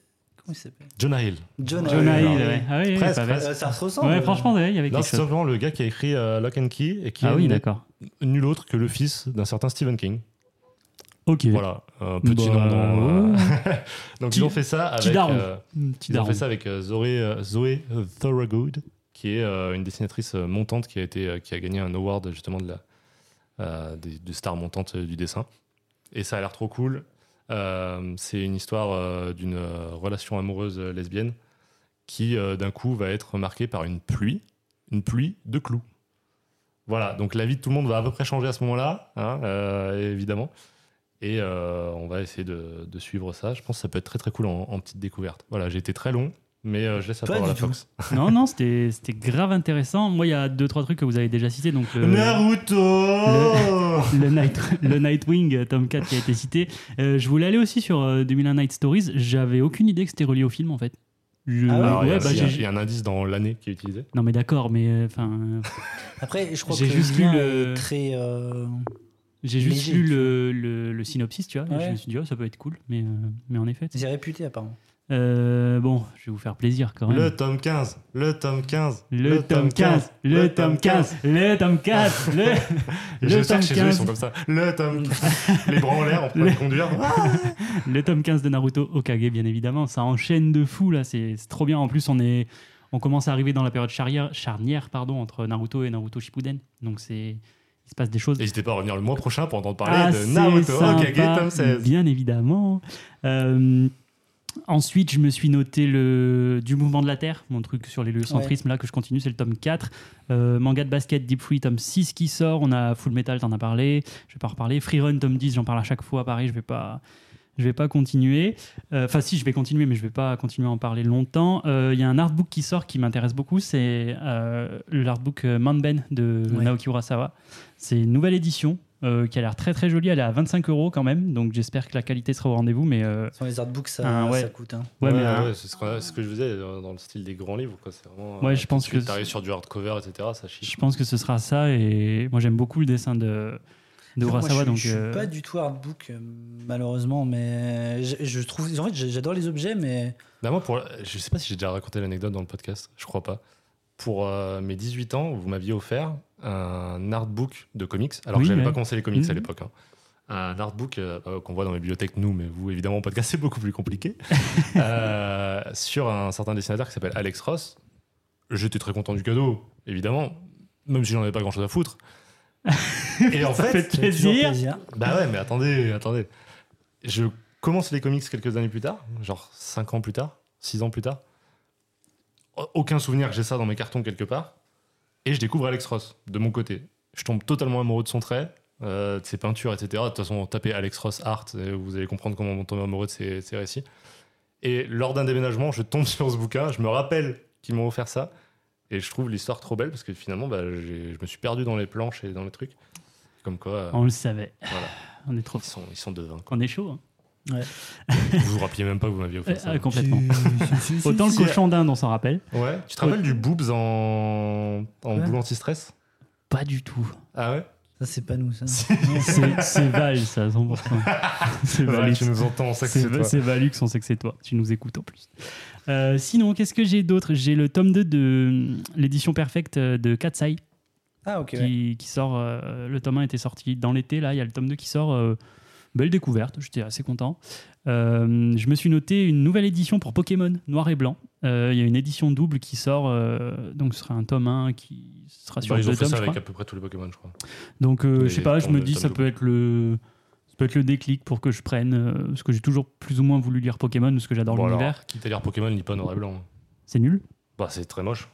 Comment il s'appelle Jonah Hill. John Jonah Hill, oui. ouais. Ah oui, oui, Presque, pas bête. presque. Euh, ça se ressemble. Ouais, franchement, il y avait Non, quelque c'est chose. simplement le gars qui a écrit euh, Lock and Key et qui Ah est oui, d'accord. nul autre que le fils d'un certain Stephen King. Ok. Voilà, un petit Bah, nom dans. euh. Donc ils ont fait ça petit avec. daron. euh, ils ont fait ça avec euh, Zoé, euh, Zoé Thorogood, qui est euh, une dessinatrice montante qui a été, euh, qui a gagné un award justement de la euh, des, des stars montantes du dessin. Et ça a l'air trop cool. Euh, c'est une histoire euh, d'une euh, relation amoureuse lesbienne qui, d'un coup, va être marquée par une pluie, une pluie de clous. Voilà, donc la vie de tout le monde va à peu près changer à ce moment-là, hein, évidemment. Et on va essayer de, de suivre ça. Je pense que ça peut être très très cool en, en petite découverte. Voilà, j'ai été très long, mais euh, je laisse la Pas parole à du tout. Fox. Non, non, c'était c'était grave intéressant. Moi, il y a deux, trois trucs que vous avez déjà cités. Donc, le, Naruto le, Night, le Nightwing, tome 4 qui a été cité. Euh, je voulais aller aussi sur euh, 2001 Night Stories. J'avais aucune idée que c'était relié au film, en fait. Je- Ah ouais Alors, il y a- bah, y, a- y un indice dans l'année qui est utilisé. Non, mais d'accord, mais euh, enfin. Après, je crois J'ai que juste lu le- très. euh, J'ai juste lu le, le, le synopsis, tu vois. et Ouais. je me suis dit, oh, ça peut être cool. Mais, euh, mais en effet. C'est réputé apparemment. Euh, bon, je vais vous faire plaisir quand même. Le tome 15, le tome 15, Le, tome 15, le tome 15, le tome 4, le, Je le tome chez eux, ils 15. sont comme ça. Le tome 15. Les bras en l'air train de Le- conduire. Le tome 15 de Naruto Okage, bien évidemment. Ça enchaîne de fou, là. C'est trop bien. En plus, on, est, on commence à arriver dans la période charnière, charnière pardon, entre Naruto et Naruto Shippuden. Donc, c'est il se passe des choses. N'hésitez pas à revenir le mois prochain pour entendre parler assez de Naruto Okage tome 16. Bien évidemment. Euh, ensuite, je me suis noté le du mouvement de la Terre, mon truc sur l'héliocentrisme là que je continue, c'est le tome 4. Euh, manga de basket Deep Free tome 6 qui sort. On a Full Metal, t'en as parlé. Je vais pas reparler. Free Run tome 10, j'en parle à chaque fois. Pareil, je vais pas. Je vais pas continuer. Euh, Enfin, si, je vais continuer, mais je vais pas continuer à en parler longtemps. Euh, Il y a un artbook qui sort qui m'intéresse beaucoup. C'est euh, l'artbook euh, Manben de Ouais. Naoki Urasawa. C'est une nouvelle édition euh, qui a l'air très très jolie. Elle est à 25 euros quand même, donc j'espère que la qualité sera au rendez-vous. Mais euh, Sans les artbooks, ça, Ah, ouais. ça coûte. hein. ouais, mais, Ouais, euh, ouais, c'est ce, que je faisais dans dans le style des grands livres. quoi. C'est vraiment. Ouais, euh, je pense que T'arrives sur du hardcover, etc. Ça je chie. pense que ce sera ça. Et moi j'aime beaucoup le dessin de, de Moi, je, donc, je suis euh, pas du tout artbook, euh, malheureusement, mais je, je trouve. En fait, j'adore les objets, mais Bah, moi, pour, je sais pas si j'ai déjà raconté l'anecdote dans le podcast. Je crois pas. Pour euh, mes 18 ans, vous m'aviez offert un artbook de comics. Alors Oui, que j'avais ouais. pas commencé les comics à Mhm. l'époque. hein. Un artbook euh, euh, qu'on voit dans les bibliothèques, nous, mais vous, évidemment, en podcast, c'est beaucoup plus compliqué. Euh, sur un certain dessinateur qui s'appelle Alex Ross. J'étais très content du cadeau, évidemment, même si j'en avais pas grand chose à foutre. Et en Ça fait, fait plaisir. plaisir. bah ouais, mais attendez, attendez. Je commence les comics quelques années plus tard, genre 5 ans plus tard, 6 ans plus tard. Aucun souvenir que j'ai ça dans mes cartons quelque part. Et je découvre Alex Ross, de mon côté. Je tombe totalement amoureux de son trait, euh, de ses peintures, etc. De toute façon, tapez Alex Ross Art, et vous allez comprendre comment on tombe amoureux de ses, ses récits. Et lors d'un déménagement, je tombe sur ce bouquin, je me rappelle qu'ils m'ont offert ça. Et je trouve l'histoire trop belle parce que finalement, bah, je me suis perdu dans les planches et dans les trucs. Comme quoi, euh, On le savait. voilà. On est trop. Ils sont, ils sont devins. quoi. On est chaud. hein. Vous vous rappeliez même pas que vous m'aviez offert Euh, ça. euh, complètement. Si, si, si, Autant le si. cochon d'Inde, on s'en rappelle. Ouais. Tu te rappelles du boobs en, en Ouais. boule anti-stress? Pas du tout. Ah ouais? Ça, c'est pas nous, ça. C'est Val, ça, 100%. C'est Ouais, Valux. Tu nous entends, on sait que C'est toi. c'est Valux, on sait que c'est toi. Tu nous écoutes en plus. Euh, sinon, qu'est-ce que j'ai d'autre? J'ai le tome 2 de l'édition perfecte de Katsai Ah, ok. ouais. qui, qui sort. euh, le tome 1 était sorti dans l'été. Là, il y a le tome 2 qui sort. Belle découverte, j'étais assez content. Euh, je me suis noté une nouvelle édition pour Pokémon noir et blanc. Euh, Il y a une édition double qui sort. euh, donc, ce sera un tome 1 qui sera sur Bah, ils ont deux fait tomes, ça avec à peu près tous les Pokémon, je crois. Donc, je sais pas, je me dis, ça peut être le. Ça peut être le déclic pour que je prenne, parce que j'ai toujours plus ou moins voulu lire Pokémon, parce que j'adore Bon, l'univers. quitte à lire Pokémon, lis pas noir et blanc. C'est nul Bah, c'est très moche.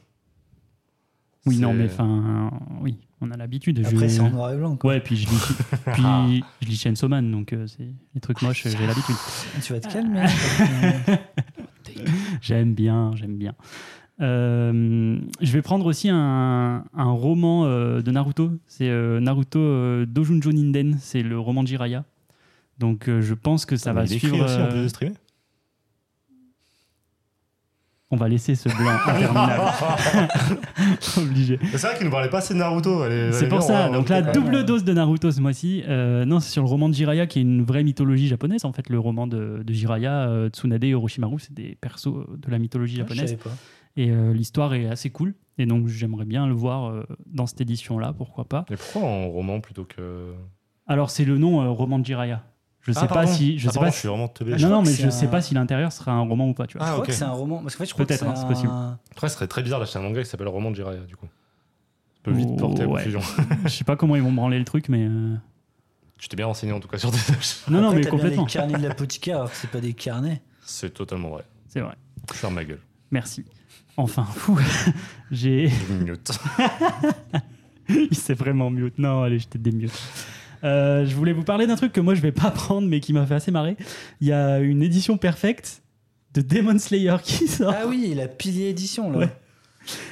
Oui, non, mais enfin, oui, on a l'habitude. Après, Je- c'est en noir et blanc. Quoi. Ouais, puis je lis, puis je lis Chainsaw Man, donc euh, c'est les trucs moches, j'ai l'habitude. Tu vas te calmer. hein. J'aime bien, j'aime bien. Euh, je vais prendre aussi un, un roman euh, de Naruto. C'est euh, Naruto euh, Dojunjo Ninden. C'est le roman de Jiraiya. Donc euh, je pense que ça Ah, va il écrit suivre. aussi en euh, plus de streamer On va laisser ce blanc interminable. Obligé. C'est vrai qu'il nous parlait pas assez de Naruto. C'est pour ça. Donc là, double dose de Naruto ce mois-ci. Euh, non, c'est sur le roman de Jiraiya qui est une vraie mythologie japonaise. En fait, le roman de, de Jiraiya, euh, Tsunade et Orochimaru, c'est des persos de la mythologie Je japonaise. savais pas. Et euh, l'histoire est assez cool. Et donc, j'aimerais bien le voir euh, dans cette édition-là, pourquoi pas. Mais pourquoi en roman plutôt que. Alors, c'est le nom euh, roman de Jiraiya. Je sais Ah, pas si. Je Ah, sais pardon, pas je si- suis vraiment teubé. je Non, non, mais je un- sais pas si l'intérieur sera un roman ou pas. Tu vois. Ah, je crois que c'est un roman. Parce qu'en fait, je crois Peut-être, que hein, c'est possible. Après, ce serait très bizarre d'acheter un manga qui s'appelle Roman de Jiraiya, du coup. Ça peut vite Oh, porter à ouais. confusion. je sais pas comment ils vont branler le truc, mais. euh, Tu t'es bien renseigné en tout cas sur tes achats. Non, non, mais t'as bien complètement. les carnets de l'apothicaire, alors que c'est pas des carnets. C'est totalement vrai. C'est vrai. Je ferme ma gueule. Merci. Enfin, fou. J'ai. Une minute. Il s'est vraiment mute. Non, allez, je t'ai démute. Euh, je voulais vous parler d'un truc que moi je vais pas prendre mais qui m'a fait assez marrer. Il y a une édition perfecte de Demon Slayer qui sort. Ah oui, la pilier édition, là. Ouais.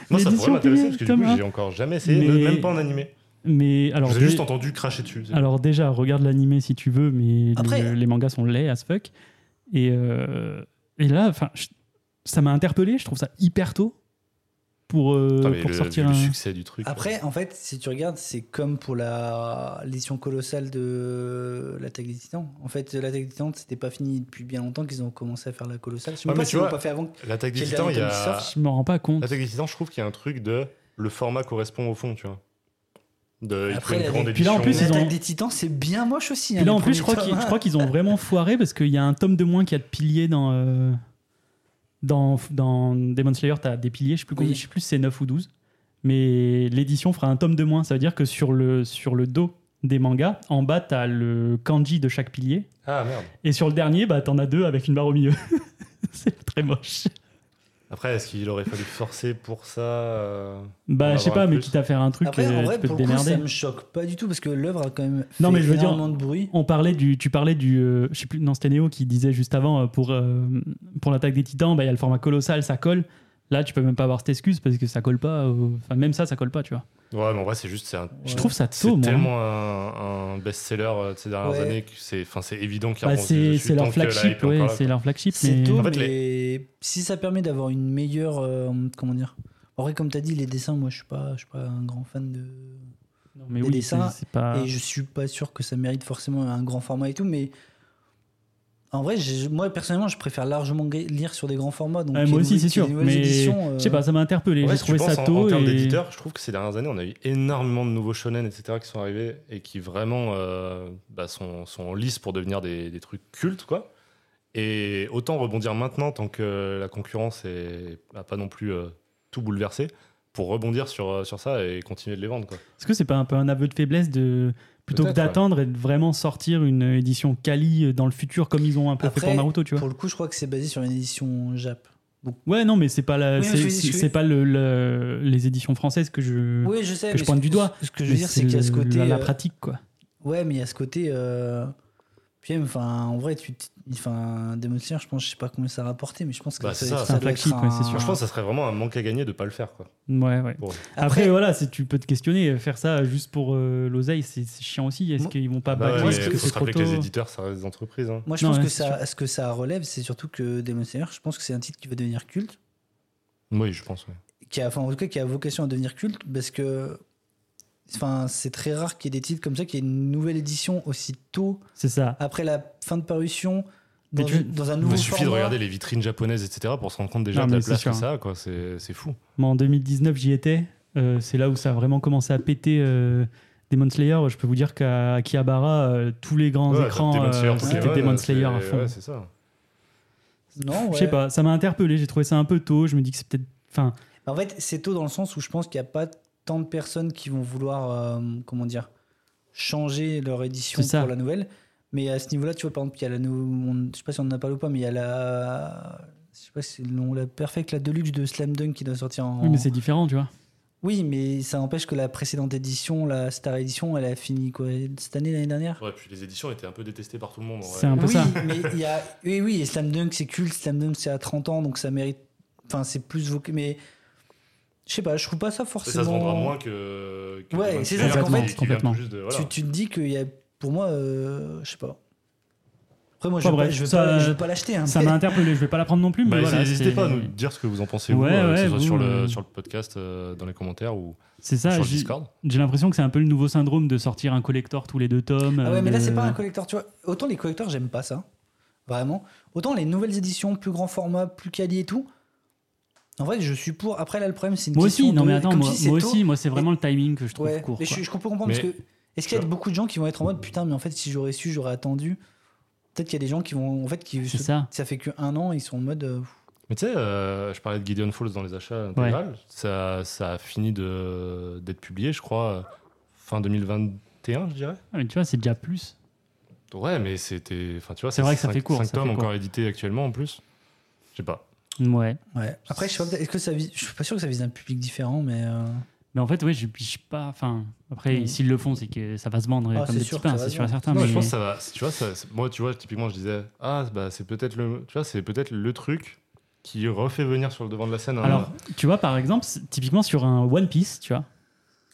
Moi, ça pourrait m'intéresser parce que du coup, j'ai encore jamais essayé, Mais- même pas en animé. Mais alors, J'ai juste entendu cracher dessus. alors déjà, regarde l'animé si tu veux, mais Après- les mangas sont laids as fuck. Et, euh, et là, enfin, ça m'a interpellé. Je trouve ça hyper tôt pour, euh, pour le, sortir un. le succès du truc. Après, en fait, si tu regardes, c'est comme pour la l'édition colossale de l'attaque des titans. En fait, l'attaque des titans, c'était pas fini depuis bien longtemps qu'ils ont commencé à faire la colossale. Je sais Ouais, pas tu s'ils l'ont vois, pas fait avant. l'attaque des titans, il y a. Je me rends pas compte. L'attaque des titans, je trouve qu'il y a un truc de. Le format correspond au fond, tu vois. De, Après, la- grande puis là, en édition. plus, ils ont- L'attaque des titans, c'est bien moche aussi. Puis hein, là, en plus, je crois qu'ils tomes, je crois qu'ils ont vraiment foiré parce qu'il y a un tome de moins qui a de piliers dans. euh, dans, dans Demon Slayer, tu as des piliers, je sais plus, combien- Oui. je sais plus si c'est 9 ou 12. Mais l'édition fera un tome de moins. Ça veut dire que sur le, sur le dos des mangas, en bas, tu as le kanji de chaque pilier. Ah merde. Et sur le dernier, bah, tu en as deux avec une barre au milieu. c'est très moche. Après, est-ce qu'il aurait fallu forcer pour ça euh, Bah, je sais pas, mais quitte à faire un truc, Après, en euh, vrai, tu peux pour te le coup, démerder. ça me choque pas du tout parce que l'œuvre a quand même fait Non, mais je veux dire- énormément de bruit. On parlait du, tu parlais du, euh, je sais plus, non c'était Néo qui disait juste avant euh, pour euh, pour l'attaque des Titans, bah il y a le format colossal, ça colle. Là, tu peux même pas avoir cette excuse parce que ça colle pas. au- Enfin, même ça, ça colle pas, tu vois. Ouais, mais en vrai, c'est juste. C'est un- Je trouve ça c'est tôt, moi. tellement un, un best-seller euh, de ces dernières Ouais. années que c'est enfin, c'est évident qu'il y a Bah, un c'est c'est leur flagship, ouais, c'est leur flagship. C'est Mais... tôt, En fait, mais si ça permet d'avoir une meilleure. euh, comment dire En vrai, comme tu as dit, les dessins, moi, je suis pas, je suis pas un grand fan de. Non, mais des oui, dessins, c'est c'est pas. Et je suis pas sûr que ça mérite forcément un grand format et tout, mais. En vrai, moi personnellement, je préfère largement lire sur des grands formats. Donc moi aussi, c'est sûr. Mais éditions, je sais euh, pas, ça m'a interpellé. J'ai trouvé ça en, tôt. en termes et- d'éditeurs, je trouve que ces dernières années, on a eu énormément de nouveaux shonen, etc., qui sont arrivés et qui vraiment euh, bah, sont, sont en lice pour devenir des, des trucs cultes, quoi. Et autant rebondir maintenant, tant que la concurrence n'a pas non plus euh, tout bouleversé, pour rebondir sur, euh, sur ça et continuer de les vendre, quoi. Est-ce que c'est pas un peu un aveu de faiblesse de plutôt que d'attendre et de vraiment sortir une édition quali dans le futur comme ils ont un peu fait pour Naruto, tu vois? Pour le coup, je crois que c'est basé sur une édition Jap. Ouais, non, mais c'est pas la, Oui, c'est, pas le, le- les éditions françaises que je Oui, je sais. que je pointe du doigt. Ce que je veux mais dire, c'est qu'il y a ce côté. la, la euh, pratique, quoi. Ouais, mais il y a ce côté. Euh... Puis, enfin, en vrai, tu, enfin, Demon Slayer, je pense, je sais pas combien ça a rapporté, mais je pense que Bah, c'est ça, ça, un doit être ouais, c'est sûr. Moi, je pense que ça serait vraiment un manque à gagner de pas le faire, quoi. Ouais, ouais. Bon. Après, voilà, tu peux te questionner, faire ça juste pour euh, l'oseille, c'est, c'est chiant aussi. Est-ce Moi- qu'ils vont pas Bah ouais, Est-ce que faut c'est se trop rappeler que tôt les éditeurs, ça reste des entreprises. hein. Moi, je Non, pense ouais, que ça, ce que ça relève, c'est surtout que Demon Slayer, je pense que c'est un titre qui va devenir culte, Oui, je pense. ouais. qui a, enfin, en tout cas, qui a vocation à devenir culte, parce que, enfin, c'est très rare qu'il y ait des titres comme ça, qu'il y ait une nouvelle édition aussi tôt C'est ça. après la fin de parution dans, Mais tu- dans un Il nouveau suffit de regarder les vitrines japonaises, etc., pour se rendre compte déjà Non, de la place que ça a, quoi. C'est c'est fou. Moi, en 2019, j'y étais. Euh, c'est là où ça a vraiment commencé à péter euh, Demon Slayer. Je peux vous dire qu'à Akihabara, euh, tous les grands Ouais, écrans, Demon euh, c'était Demon c'est- Slayer à fond. Ouais, c'est ça. Non, Je ouais. sais pas, ça m'a interpellé. J'ai trouvé ça un peu tôt. Je me dis que c'est peut-être. Enfin, En fait, c'est tôt dans le sens où je pense qu'il n'y a pas tant de personnes qui vont vouloir, euh, comment dire, changer leur édition pour la nouvelle. Mais à ce niveau-là, tu vois, par exemple, il y a la nouvelle. Je sais pas si on en a parlé ou pas, mais il y a la. Je sais pas si c'est le nom, la Perfect, la Deluxe de Slam Dunk qui doit sortir en. oui, mais c'est différent, tu vois. Oui, mais ça empêche que la précédente édition, la Star Edition, elle a fini quoi Cette année, l'année dernière? Ouais, puis les éditions étaient un peu détestées par tout le monde. C'est un peu oui, ça. mais il y a. Oui, oui, et Slam Dunk, c'est culte. Slam Dunk, c'est à 30 ans, donc ça mérite. Enfin, c'est plus vocal. Mais. Je sais pas, je trouve pas ça Et forcément. ça se vendra moins que. que Ouais, c'est ça, c'est qu'en qui- fait, complètement. de- voilà. tu, tu te dis qu'il y a, pour moi, euh, je sais pas. Après, moi, je veux pas, bref, je veux ça- pas, je veux pas l'acheter. hein, Ça m'a interpellé. Je vais pas la prendre non plus, mais Bah, voilà. N'hésitez pas à nous dire ce que vous en pensez, Ouais, vous, euh, que ouais, ce soit vous, sur, le, euh, sur le podcast, euh, dans les commentaires ou ça. sur le j'ai- Discord. J'ai l'impression que c'est un peu le nouveau syndrome de sortir un collector tous les deux tomes. Ah ouais, mais là, c'est pas un collector, tu vois. Autant les collectors, j'aime pas ça. Vraiment. Autant les nouvelles éditions, plus grand format, plus quali et tout. En vrai, je suis pour. Après, là, le problème, c'est une Moi question aussi, non de- mais attends, moi, si moi aussi, moi c'est vraiment le timing que je trouve Ouais, court. mais quoi. je, je peux comprendre Mais- parce que est-ce qu'il y a beaucoup de gens qui vont être en mode putain, mais en fait, si j'aurais su, j'aurais attendu. Peut-être qu'il y a des gens qui vont, en fait, qui C'est se- ça. ça fait que un an, ils sont en mode. euh, Mais tu sais, euh, je parlais de Gideon Falls dans les achats intégrales. Ça, ça a fini de- d'être publié, je crois, fin 2021, je dirais. Ah, mais tu vois, c'est déjà plus. Ouais, mais c'était. Enfin, tu vois, C'est vrai que ça fait court, cinq ça fait tomes court. encore édités actuellement en plus. Je sais pas. Ouais. Ouais. Après, je que ça vise- je suis pas sûr que ça vise un public différent, mais. euh, Mais en fait, oui, je je sais pas. Enfin, après, Mm. s'ils le font, c'est que ça va se vendre Ah, comme c'est des petits pains, c'est sûr et certain. Non, mais je pense que ça va. Tu vois, ça- moi, tu vois, typiquement, je disais, ah, bah, c'est peut-être le, tu vois, c'est peut-être le truc qui refait venir sur le devant de la scène. un- Alors, tu vois, par exemple, typiquement sur un One Piece, tu vois,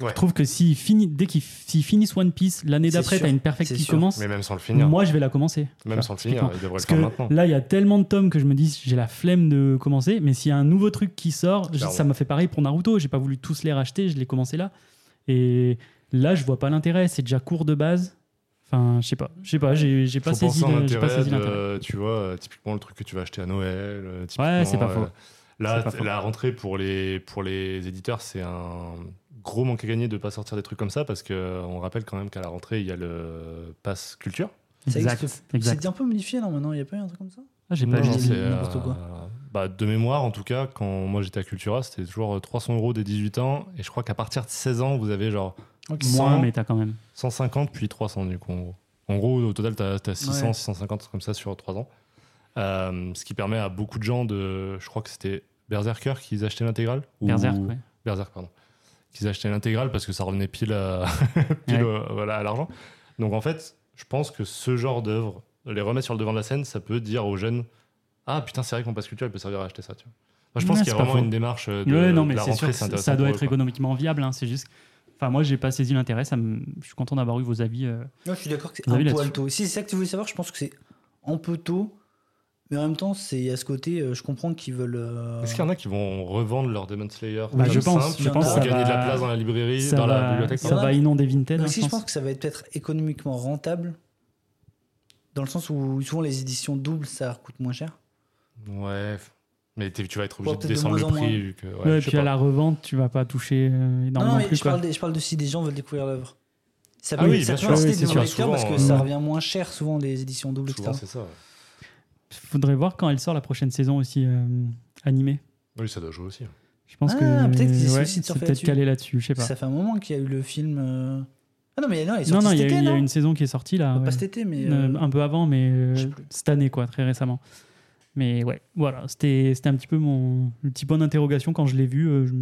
Ouais. je trouve que s'ils dès qu'ils finissent One Piece, l'année d'après, t'as une perfect qui sûr. commence, mais même sans le finir, moi, je vais la commencer. même sans le finir, typiquement. il devrait Parce le faire que maintenant. là, il y a tellement de tomes que je me dis, j'ai la flemme de commencer. Mais s'il y a un nouveau truc qui sort, je- ça m'a fait pareil pour Naruto. J'ai pas voulu tous les racheter, je l'ai commencé là. Et là, je vois pas l'intérêt. C'est déjà court de base. Enfin, je sais pas. Je sais pas. J'ai pas saisi l'intérêt. tu vois, euh, typiquement le truc que tu vas acheter à Noël. euh, Ouais, typiquement, c'est pas faux. Là, la rentrée pour les, pour les éditeurs, c'est un gros manque à gagner de pas sortir des trucs comme ça parce qu'on rappelle quand même qu'à la rentrée, il y a le pass culture. Ça Exact. C'est un peu modifié, non, maintenant Il n'y a pas eu un truc comme ça? Ah, j'ai pas vu. n'importe quoi. euh, bah, de mémoire, en tout cas, quand moi j'étais à Cultura, c'était toujours 300 euros des 18 ans. Et je crois qu'à partir de 16 ans, vous avez genre Moins, 100, mais t'as quand même. 150 puis 300 du coup. En gros, en gros au total, tu as, 600, Ouais. 650 comme ça sur 3 ans. Euh, ce qui permet à beaucoup de gens de. Je crois que c'était Berserker qu'ils achetaient l'intégrale ou- Berserk, ouais. Berserk, pardon. Qu'ils achetaient l'intégrale parce que ça revenait pile à, pile Ouais. au- voilà, à l'argent. Donc en fait, je pense que ce genre d'œuvre, les remettre sur le devant de la scène, ça peut dire aux jeunes Ah putain, c'est vrai que mon passe culture, il peut servir à acheter ça. Tu vois. Je pense Ouais, qu'il y a vraiment faux. une démarche de, Ouais, non, de mais la c'est rentrée, sûr, que ça doit être eux, économiquement viable. hein, c'est juste. Enfin, moi, j'ai pas saisi l'intérêt. Ça me... Je suis content d'avoir eu vos avis. euh. Non, je suis d'accord que c'est un poil tôt. Si c'est ça que tu voulais savoir, je pense que c'est un peu tôt. Mais en même temps, c'est à ce côté, euh, je comprends qu'ils veulent. euh, Est-ce qu'il y en a qui vont revendre leur Demon Slayer Bah, je pense, simple je pense pour que ça gagner de la place dans la librairie, Ça dans la bibliothèque ça va inonder Vinted. Mais hein, aussi, je pense. que ça va être peut-être économiquement rentable. Dans le sens où souvent les éditions doubles, ça coûte moins cher. Ouais, mais tu vas être Ouais, obligé de peut-être de descendre le prix. Vu que, ouais, Ouais, je sais puis à la revente, tu vas pas toucher euh, Non, énormément non, mais plus. je quoi. parle, de, je parle de si des gens veulent découvrir l'œuvre. Ça Ah peut, oui, ça bien peut sûr. Oui, parce que ça revient moins cher souvent les éditions doubles, Souvent, etc. c'est ça. Ouais. Faudrait voir quand elle sort la prochaine saison aussi euh, animée. Oui, ça doit jouer aussi. Je pense Ah, que peut-être qu'ils ouais, aussi de surfer peut-être là-dessus. calé là-dessus. Je sais pas. Ça fait un moment qu'il y a eu le film. euh, Ah non, mais non, il est Non, sorti non, il y, a été, il y a non une saison qui est sortie là. Pas ouais. cet été, mais. Euh, euh, un peu avant, mais euh, je sais plus. cette année, quoi, très récemment. Mais ouais, voilà, c'était c'était un petit peu mon le petit point d'interrogation quand je l'ai vu. euh, je,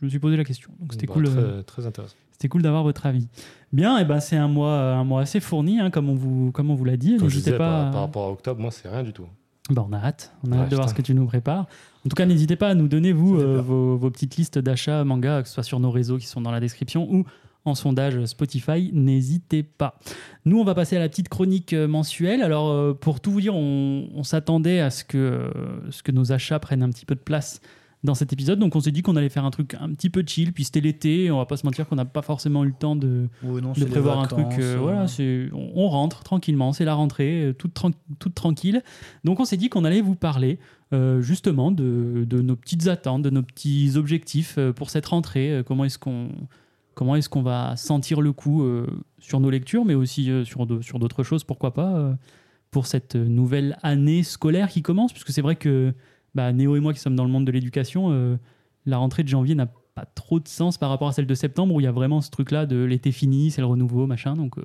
je me suis posé la question. Donc c'était Bah, cool. Très, euh, très intéressant. C'était cool d'avoir votre avis. Bien, et ben c'est un mois, un mois assez fourni, hein, comme on vous, comme on vous l'a dit. Comme je N'hésitez disais, pas. par, rapport à octobre, moi, c'est rien du tout. Bah, on a hâte, on a Ouais, hâte de voir ce que tu nous prépares. En tout cas, n'hésitez pas à nous donner, vous, euh, vos, vos petites listes d'achats manga, que ce soit sur nos réseaux qui sont dans la description ou en sondage Spotify. N'hésitez pas. Nous, on va passer à la petite chronique euh, mensuelle. Alors, pour tout vous dire, on, on s'attendait à ce que, ce que nos achats prennent un petit peu de place dans cet épisode. Donc, on s'est dit qu'on allait faire un truc un petit peu chill. Puis c'était l'été, on va pas se mentir qu'on n'a pas forcément eu le temps de, ouais, non, de c'est les prévoir un truc. euh, euh, voilà, c'est, on, on rentre tranquillement, c'est la rentrée, euh, toute, tran- toute tranquille. Donc on s'est dit qu'on allait vous parler euh, justement de, de nos petites attentes, de nos petits objectifs pour cette rentrée. comment est-ce qu'on comment est-ce qu'on va sentir le coup euh, sur nos lectures, mais aussi euh, sur, de- sur d'autres choses, pourquoi pas, euh, pour cette nouvelle année scolaire qui commence, puisque c'est vrai que bah, Néo et moi qui sommes dans le monde de l'éducation, euh, la rentrée de janvier n'a pas trop de sens par rapport à celle de septembre où il y a vraiment ce truc-là de l'été fini, c'est le renouveau, machin. Donc, euh,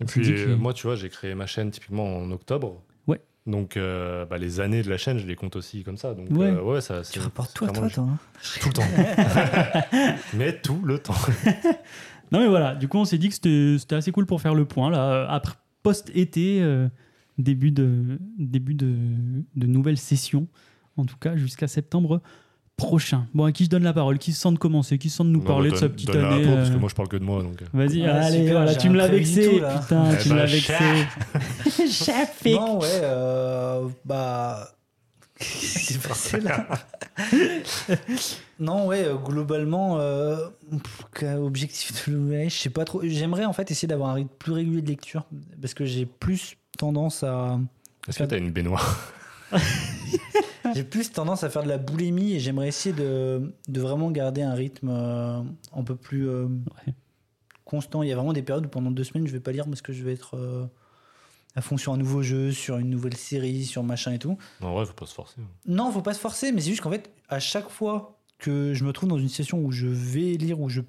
Et on puis, dit que- moi, tu vois, j'ai créé ma chaîne typiquement en octobre. Ouais. Donc, euh, bah, les années de la chaîne, je les compte aussi comme ça. Donc, Ouais. euh, ouais, ça, Tu c'est- rapportes tout à toi, toi. hein. Tout le temps. Mais tout le temps. Non mais voilà, du coup on s'est dit que c'était assez cool pour faire le point là après post-été euh, début de début de, de nouvelle session en tout cas jusqu'à septembre prochain. Bon à qui je donne la parole, qui se sent de commencer, qui se sent de nous parler bah, de sa petite donne la année. peau, Parce euh, que moi, je parle que de moi. Donc, euh. Vas-y, Ouais, allez, super, voilà, j'ai tu me l'as vexé, tout, putain, Eh tu me ben, l'as vexé. Chafé. Non, ouais, euh, bah. Qu'est-ce qui s'est passé là Non, ouais, euh, globalement, euh, objectif de l'OVH, je sais pas trop. J'aimerais en fait essayer d'avoir un rythme plus régulier de lecture parce que j'ai plus tendance à. Est-ce que t'as une baignoire? J'ai plus tendance à faire de la boulimie et j'aimerais essayer de, de vraiment garder un rythme euh, un peu plus euh, Ouais. constant. Il y a vraiment des périodes où pendant deux semaines, je vais pas lire parce que je vais être euh, à fond sur un nouveau jeu, sur une nouvelle série, sur machin et tout. En vrai, faut pas se forcer. Non, faut pas se forcer, mais c'est juste qu'en fait, à chaque fois que je me trouve dans une situation où je vais lire, où je,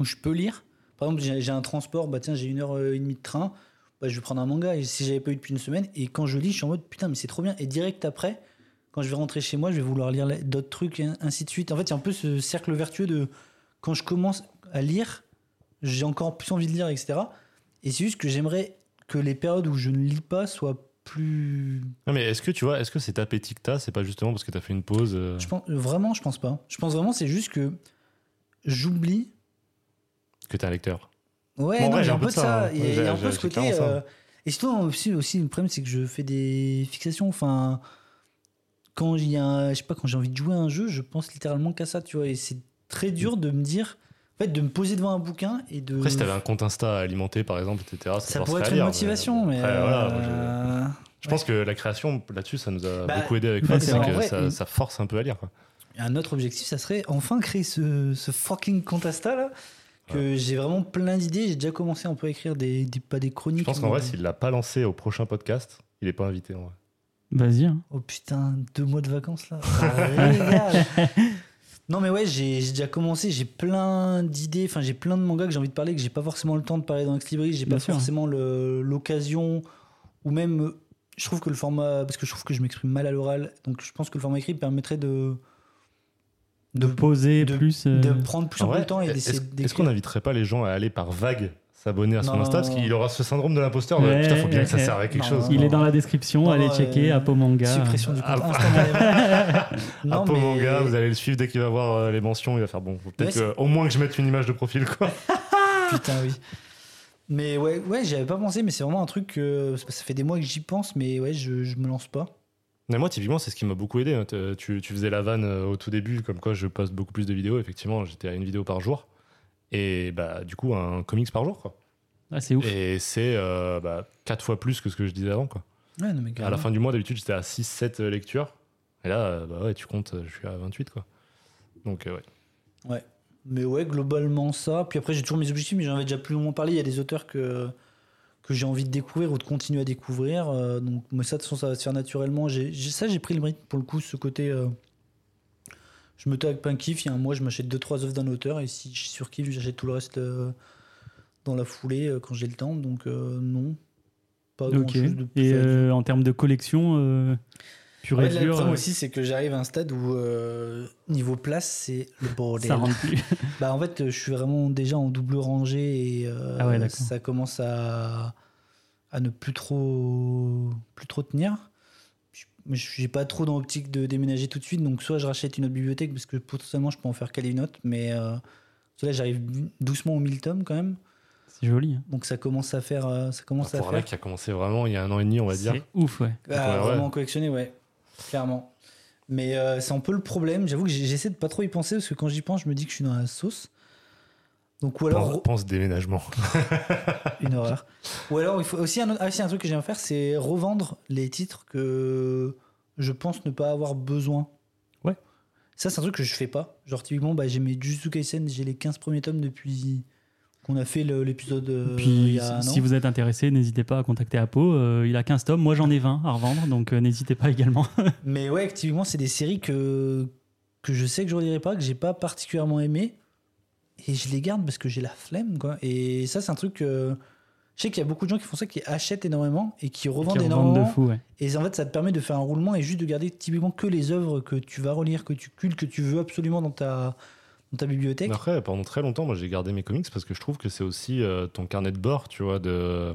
où je peux lire, par exemple, j'ai un transport, bah tiens, j'ai une heure et demie de train, bah, je vais prendre un manga. Et si j'avais pas eu depuis une semaine, et quand je lis, je suis en mode putain, mais c'est trop bien. Et direct après, quand je vais rentrer chez moi, je vais vouloir lire d'autres trucs, et ainsi de suite. En fait, il y a un peu ce cercle vertueux de quand je commence à lire, j'ai encore plus envie de lire, etc. Et c'est juste que j'aimerais que les périodes où je ne lis pas soient plus. Non, mais est-ce que tu vois, est-ce que cet appétit que t'as, c'est pas justement parce que t'as fait une pause euh, Je pense, vraiment, je pense pas. Je pense vraiment, c'est juste que j'oublie. que t'es un lecteur Ouais, Bon, non, ouais, j'ai un peu de ça. hein. Il y a- il y a un J'ai- peu ce j'ai côté. euh, Et surtout, aussi, aussi, le problème, c'est que je fais des fixations. Enfin, quand un- je sais pas, quand j'ai envie de jouer à un jeu, je pense littéralement qu'à ça, tu vois. Et c'est très dur de me dire, en fait, de me poser devant un bouquin et de. Après, si t'avais un compte Insta à alimenter, par exemple, etc., ça, pourrait être une motivation, mais. après, voilà, moi, je- euh, Je pense que la création, là-dessus, ça nous a Bah, beaucoup aidé avec c'est que vrai, ça, une- ça force un peu à lire. Quoi. Un autre objectif, ça serait enfin créer ce, ce fucking compte Insta là. Que j'ai vraiment plein d'idées. J'ai déjà commencé un peu à écrire des, des- pas des chroniques. Je pense qu'en mais vrai, s'il l'a pas lancé au prochain podcast, il est pas invité. En vrai. Vas-y. hein. Oh putain, deux mois de vacances là. Régale. non mais ouais, j'ai j'ai déjà commencé, j'ai plein d'idées, enfin j'ai plein de mangas que j'ai envie de parler, que j'ai pas forcément le temps de parler dans Ex Libris, j'ai pas sûr. forcément le- l'occasion, ou même, euh, je trouve que le format, parce que je trouve que je m'exprime mal à l'oral, donc je pense que le format écrit permettrait de... De poser de- plus. euh, de prendre plus le temps et est-ce d'essayer est-ce qu'on n'inviterait pas les gens à aller par vague s'abonner à son Non. Insta Parce qu'il aura ce syndrome de l'imposteur. de, Ouais, Putain, faut bien que ça serve à quelque Non, chose. non, Il est dans la description, Non, allez euh, checker Apo Manga. Suppression du compte Ah, Apo mais- Manga, vous allez le suivre dès qu'il va voir euh, les mentions. Il va faire bon, faut peut-être Ouais, au moins que je mette une image de profil. Quoi. Putain, oui. Mais ouais, ouais j'y avais pas pensé, mais c'est vraiment un truc que ça fait des mois que j'y pense, mais ouais, je, je me lance pas. Mais moi, typiquement, c'est ce qui m'a beaucoup aidé. hein. T- Tu, tu faisais la vanne euh, au tout début, comme quoi je poste beaucoup plus de vidéos. Effectivement, j'étais à une vidéo par jour. Et bah, du coup, un comics par jour. Quoi. Ah, c'est ouf. Et c'est euh, bah, quatre fois plus que ce que je disais avant. Quoi. Ouais, non, mais À la fin du mois, d'habitude, j'étais à 6-7 lectures. Et là, euh, bah ouais, tu comptes, euh, je suis à 28. Quoi. Donc, euh, ouais. Mais ouais, globalement ça. Puis après, j'ai toujours mes objectifs, mais j'en avais déjà plus longuement parlé. Il y a des auteurs que, que j'ai envie de découvrir ou de continuer à découvrir. Euh, donc, mais ça, de toute façon, ça va se faire naturellement. J'ai, ça, j'ai pris le rythme pour le coup, ce côté. euh, je me tag pas un kiff. Il y a un mois, je m'achète 2-3 œuvres d'un auteur. Et si je surkiffe, j'achète tout le reste euh, dans la foulée quand j'ai le temps. Donc, non. Pas grand Ok. chose de plus. Et à dire. en termes de collection, pur Ouais, et le dur, problème euh, aussi, c'est que j'arrive à un stade où, euh, niveau place, c'est le bordel. ça rentre plus. Bah en fait, je suis vraiment déjà en double rangée et euh, Ah ouais, ça commence à, à ne plus trop, plus trop tenir. Je- suis pas trop dans l'optique de déménager tout de suite, donc soit je rachète une autre bibliothèque parce que potentiellement je peux en faire caler une autre, mais euh, là j'arrive doucement aux 1000 tomes quand même, C'est joli. hein. donc ça commence à faire, ça commence à Pour un faire. mec qui a commencé vraiment il y a un an et demi, on va dire. C'est ouf, ouais. Ah, Ouais, ouais. vraiment collectionner, ouais, clairement. Mais euh, c'est un peu le problème. J'avoue que j'essaie de pas trop y penser parce que quand j'y pense, je me dis que je suis dans la sauce. Donc ou alors Pense, pense déménagement. Une horreur. Ou alors, il faut aussi un, autre- ah, aussi un truc que j'aime faire, c'est revendre les titres que je pense ne pas avoir besoin. Ouais. Ça, c'est un truc que je fais pas. Genre, typiquement, bah, j'ai mes Jujutsu Kaisen, j'ai les 15 premiers tomes depuis qu'on a fait l'épisode euh, Puis si vous êtes intéressé, n'hésitez pas à contacter Apo. euh, il a 15 tomes, moi j'en ai 20 à revendre, donc euh, n'hésitez pas également. Mais ouais, typiquement, c'est des séries que, que je sais que je relirai pas, que j'ai pas particulièrement aimé. Et je les garde parce que j'ai la flemme, quoi. Et ça, c'est un truc. que je sais qu'il y a beaucoup de gens qui font ça, qui achètent énormément et qui revendent Qui énormément. de fou, ouais. Et en fait, ça te permet de faire un roulement et juste de garder typiquement que les œuvres que tu vas relire, que tu cultes, que tu veux absolument dans ta, dans ta bibliothèque. Mais Après, pendant très longtemps, moi j'ai gardé mes comics parce que je trouve que c'est aussi euh, ton carnet de bord, tu vois, de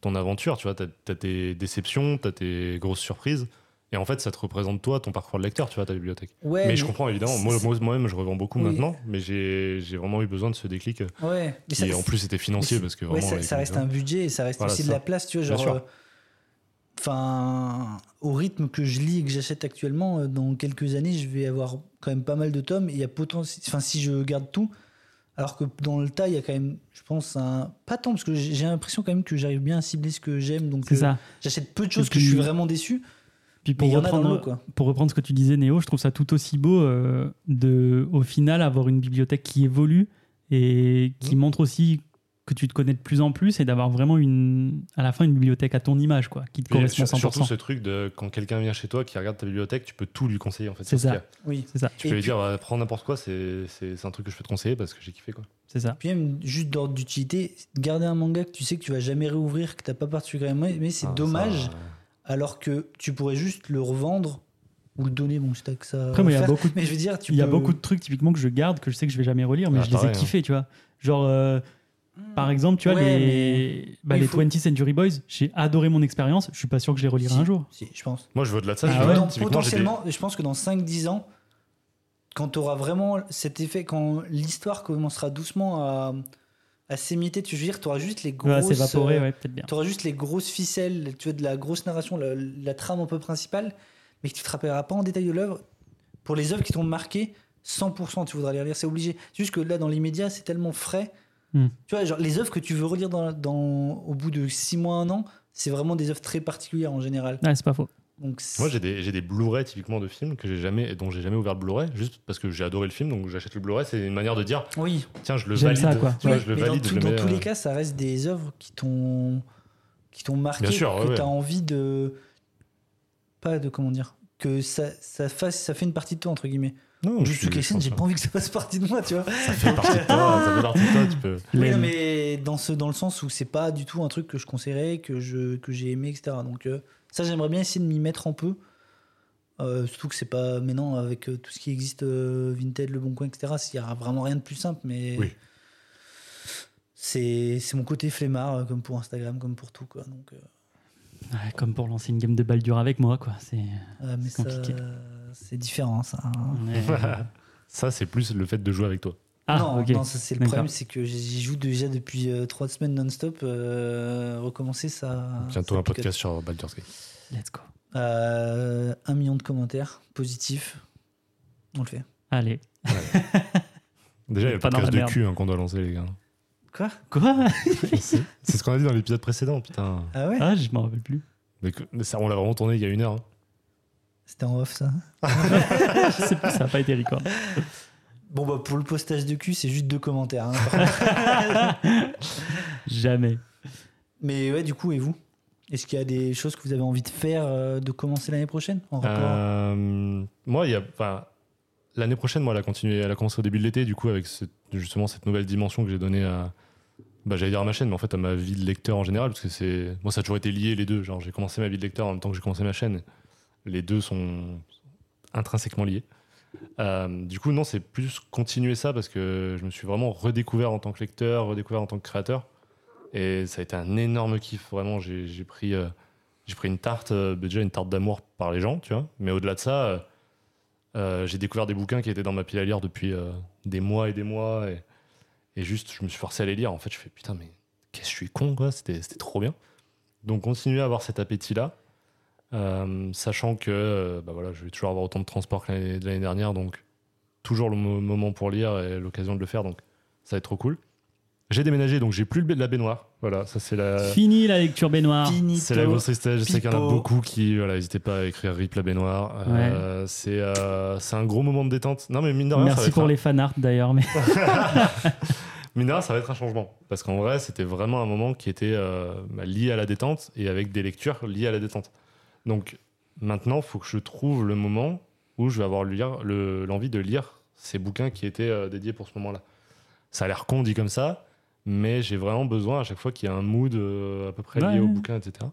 ton aventure. Tu vois, t'as as tes déceptions, t'as tes grosses surprises. Et en fait, ça te représente toi, ton parcours de lecteur, tu vois, ta bibliothèque. Ouais, mais je comprends évidemment. Moi, moi-même, je revends beaucoup Oui. maintenant, mais j'ai vraiment eu besoin de ce déclic Ouais, mais qui, ça, en plus, c'était financier parce que ouais, vraiment. ça, les ça reste un budget et ça reste Voilà, aussi de la place, tu vois. Genre, euh, enfin, au rythme que je lis et que j'achète actuellement, euh, dans quelques années, je vais avoir quand même pas mal de tomes. Et il y a potentiel, enfin, si je garde tout, alors que dans le tas, il y a quand même, je pense, un pas tant parce que j'ai l'impression quand même que j'arrive bien à cibler ce que j'aime, donc euh, j'achète peu de choses que je suis vraiment déçu. Puis Mais pour il y en a dans reprendre, quoi. pour reprendre ce que tu disais, Néo, je trouve ça tout aussi beau euh, de, au final, avoir une bibliothèque qui évolue et qui Mmh. montre aussi que tu te connais de plus en plus et d'avoir vraiment une, à la fin une bibliothèque à ton image, quoi, qui te correspond sur- 100%. Surtout ce truc de quand quelqu'un vient chez toi, qui regarde ta bibliothèque, tu peux tout lui conseiller en fait. C'est ça. Oui. C'est ça, Tu Et peux lui dire, bah, prends n'importe quoi, c'est c'est- c'est un truc que je peux te conseiller parce que j'ai kiffé quoi. c'est ça. Puis même juste d'ordre d'utilité, garder un manga que tu sais que tu vas jamais réouvrir, que t'as pas particulièrement aimé, mais c'est Ah, dommage, ça, alors que tu pourrais juste le revendre ou le donner, bon, c'est que ça. Après, moi, il y a beaucoup de Mais je veux dire, tu Il y a beaucoup de trucs typiquement que je garde que je sais que je vais jamais relire, mais Ah, je les ai hein. kiffés, tu vois. Genre, euh, par exemple, tu vois, Ouais, les, bah, faut- 20th Century Boys, j'ai adoré mon expérience. Je suis pas sûr que je les relirai Si, un jour. Si, je pense. Moi je veux au-delà de ça, Ah je veux- ouais des- potentiellement, je pense que dans 5-10 ans, quand tu auras vraiment cet effet, quand l'histoire commencera doucement à, à s'émietter, tu veux dire, tu auras juste les grosses. euh, ouais, peut-être bien. Tu auras juste les grosses ficelles, tu vois, de la grosse narration, la, la trame un peu principale, mais que tu te rappelleras pas en détail de l'œuvre. Pour les œuvres qui t'ont marqué, 100% tu voudras les relire, c'est obligé. C'est juste que là, dans l'immédiat, c'est tellement frais. Hmm. Tu vois, genre, les œuvres que tu veux relire dans, dans- au bout de 6 mois, un an, c'est vraiment des œuvres très particulières en général. Ouais, c'est pas faux. Donc, Moi j'ai des, j'ai des Blu-ray typiquement de films que j'ai jamais, dont j'ai jamais ouvert le Blu-ray, juste parce que j'ai adoré le film, donc j'achète le Blu-ray. C'est une manière de dire, oui, tiens, je le J'aime valide. ça, quoi. Tu vois, je le mais valide. dans, je tout- le dans mets, tous euh, les cas, ça reste des œuvres qui t'ont qui t'ont marqué, Bien sûr, que ouais. tu as envie de pas de comment dire que ça, ça fasse ça fait une partie de toi entre guillemets. Non, pense j'ai pas. envie que ça fasse partie de moi, tu vois. Ça fait partie de toi, ça fait partie de toi, tu peux. Oui, non, mais dans ce dans le sens où c'est pas du tout un truc que je conseillerais, que je que j'ai aimé, etc. Donc euh, ça, j'aimerais bien essayer de m'y mettre un peu. Euh, surtout que c'est pas maintenant avec euh, tout ce qui existe euh, Vinted, Le Bon Coin, etc. Il y a vraiment rien de plus simple, mais Oui. c'est c'est mon côté flemmard, comme pour Instagram, comme pour tout, quoi. Donc, euh, Ouais, comme pour lancer une game de Baldur avec moi, quoi. C'est. euh, ça, compliqué. c'est différent, ça. hein. Ouais. Ça, c'est plus le fait de jouer avec toi. ah, non, ok. non, c'est le problème, c'est que j'y joue déjà depuis euh, trois semaines non-stop. euh, recommencer ça. Bientôt ça un podcast sur Baldur's Gate. Let's go. Euh, un million de commentaires positifs. On le fait. Allez. Déjà, il y a Pas podcast de cul hein, qu'on doit lancer, les gars. Quoi? Quoi? C'est c'est ce qu'on a dit dans l'épisode précédent, putain. Ah ouais? Ah, je m'en rappelle plus. Mais, que- mais ça, on l'a vraiment tourné il y a une heure. hein. C'était en off ça. je sais plus, ça n'a pas été record. Bon bah pour le postage de cul, c'est juste deux commentaires. hein. Jamais. Mais ouais, du coup, et vous? Est-ce qu'il y a des choses que vous avez envie de faire, euh, de commencer l'année prochaine en rapport Euh, moi, il y a, enfin, l'année prochaine, moi, elle a continué, elle a commencé au début de l'été, du coup, avec justement cette nouvelle dimension que j'ai donnée à, bah, j'allais dire ma chaîne, mais en fait à ma vie de lecteur en général, parce que c'est, moi, ça a toujours été lié les deux. Genre, j'ai commencé ma vie de lecteur en même temps que j'ai commencé ma chaîne. Les deux sont intrinsèquement liés. Euh, du coup, non, c'est plus continuer ça parce que je me suis vraiment redécouvert en tant que lecteur, redécouvert en tant que créateur. Et ça a été un énorme kiff. Vraiment, j'ai j'ai pris, euh, j'ai pris une tarte, euh, déjà une tarte d'amour par les gens, tu vois. Mais au-delà de ça, euh, j'ai découvert des bouquins qui étaient dans ma pile à lire depuis euh, des mois et des mois. Et, juste, je me suis forcé à les lire. En fait, je fais putain, mais qu'est-ce que je suis con, quoi. C'était trop bien. Donc, continuer à avoir cet appétit-là. euh, sachant que bah voilà, je vais toujours avoir autant de transport que l'année de l'année dernière. Donc, toujours le mo- moment pour lire et l'occasion de le faire. Donc, ça va être trop cool. J'ai déménagé, donc j'ai plus la baignoire. Voilà, ça c'est la. Fini la lecture baignoire. C'est la grosse tristesse. Je sais qu'il y en a beaucoup qui, voilà, n'hésitez pas à écrire Rip la baignoire. Euh, c'est euh, c'est un gros moment de détente. Non, mais mine de rien, ça va Merci être pour un- les fanarts d'ailleurs. Mais... mine de rien, ça va être un changement. Parce qu'en vrai, c'était vraiment un moment qui était euh, bah, lié à la détente et avec des lectures liées à la détente. Donc maintenant, il faut que je trouve le moment où je vais avoir le- l'envie de lire ces bouquins qui étaient euh, dédiés pour ce moment-là. Ça a l'air con dit comme ça, mais j'ai vraiment besoin à chaque fois qu'il y a un mood euh, à peu près lié Ouais. au bouquin, etc.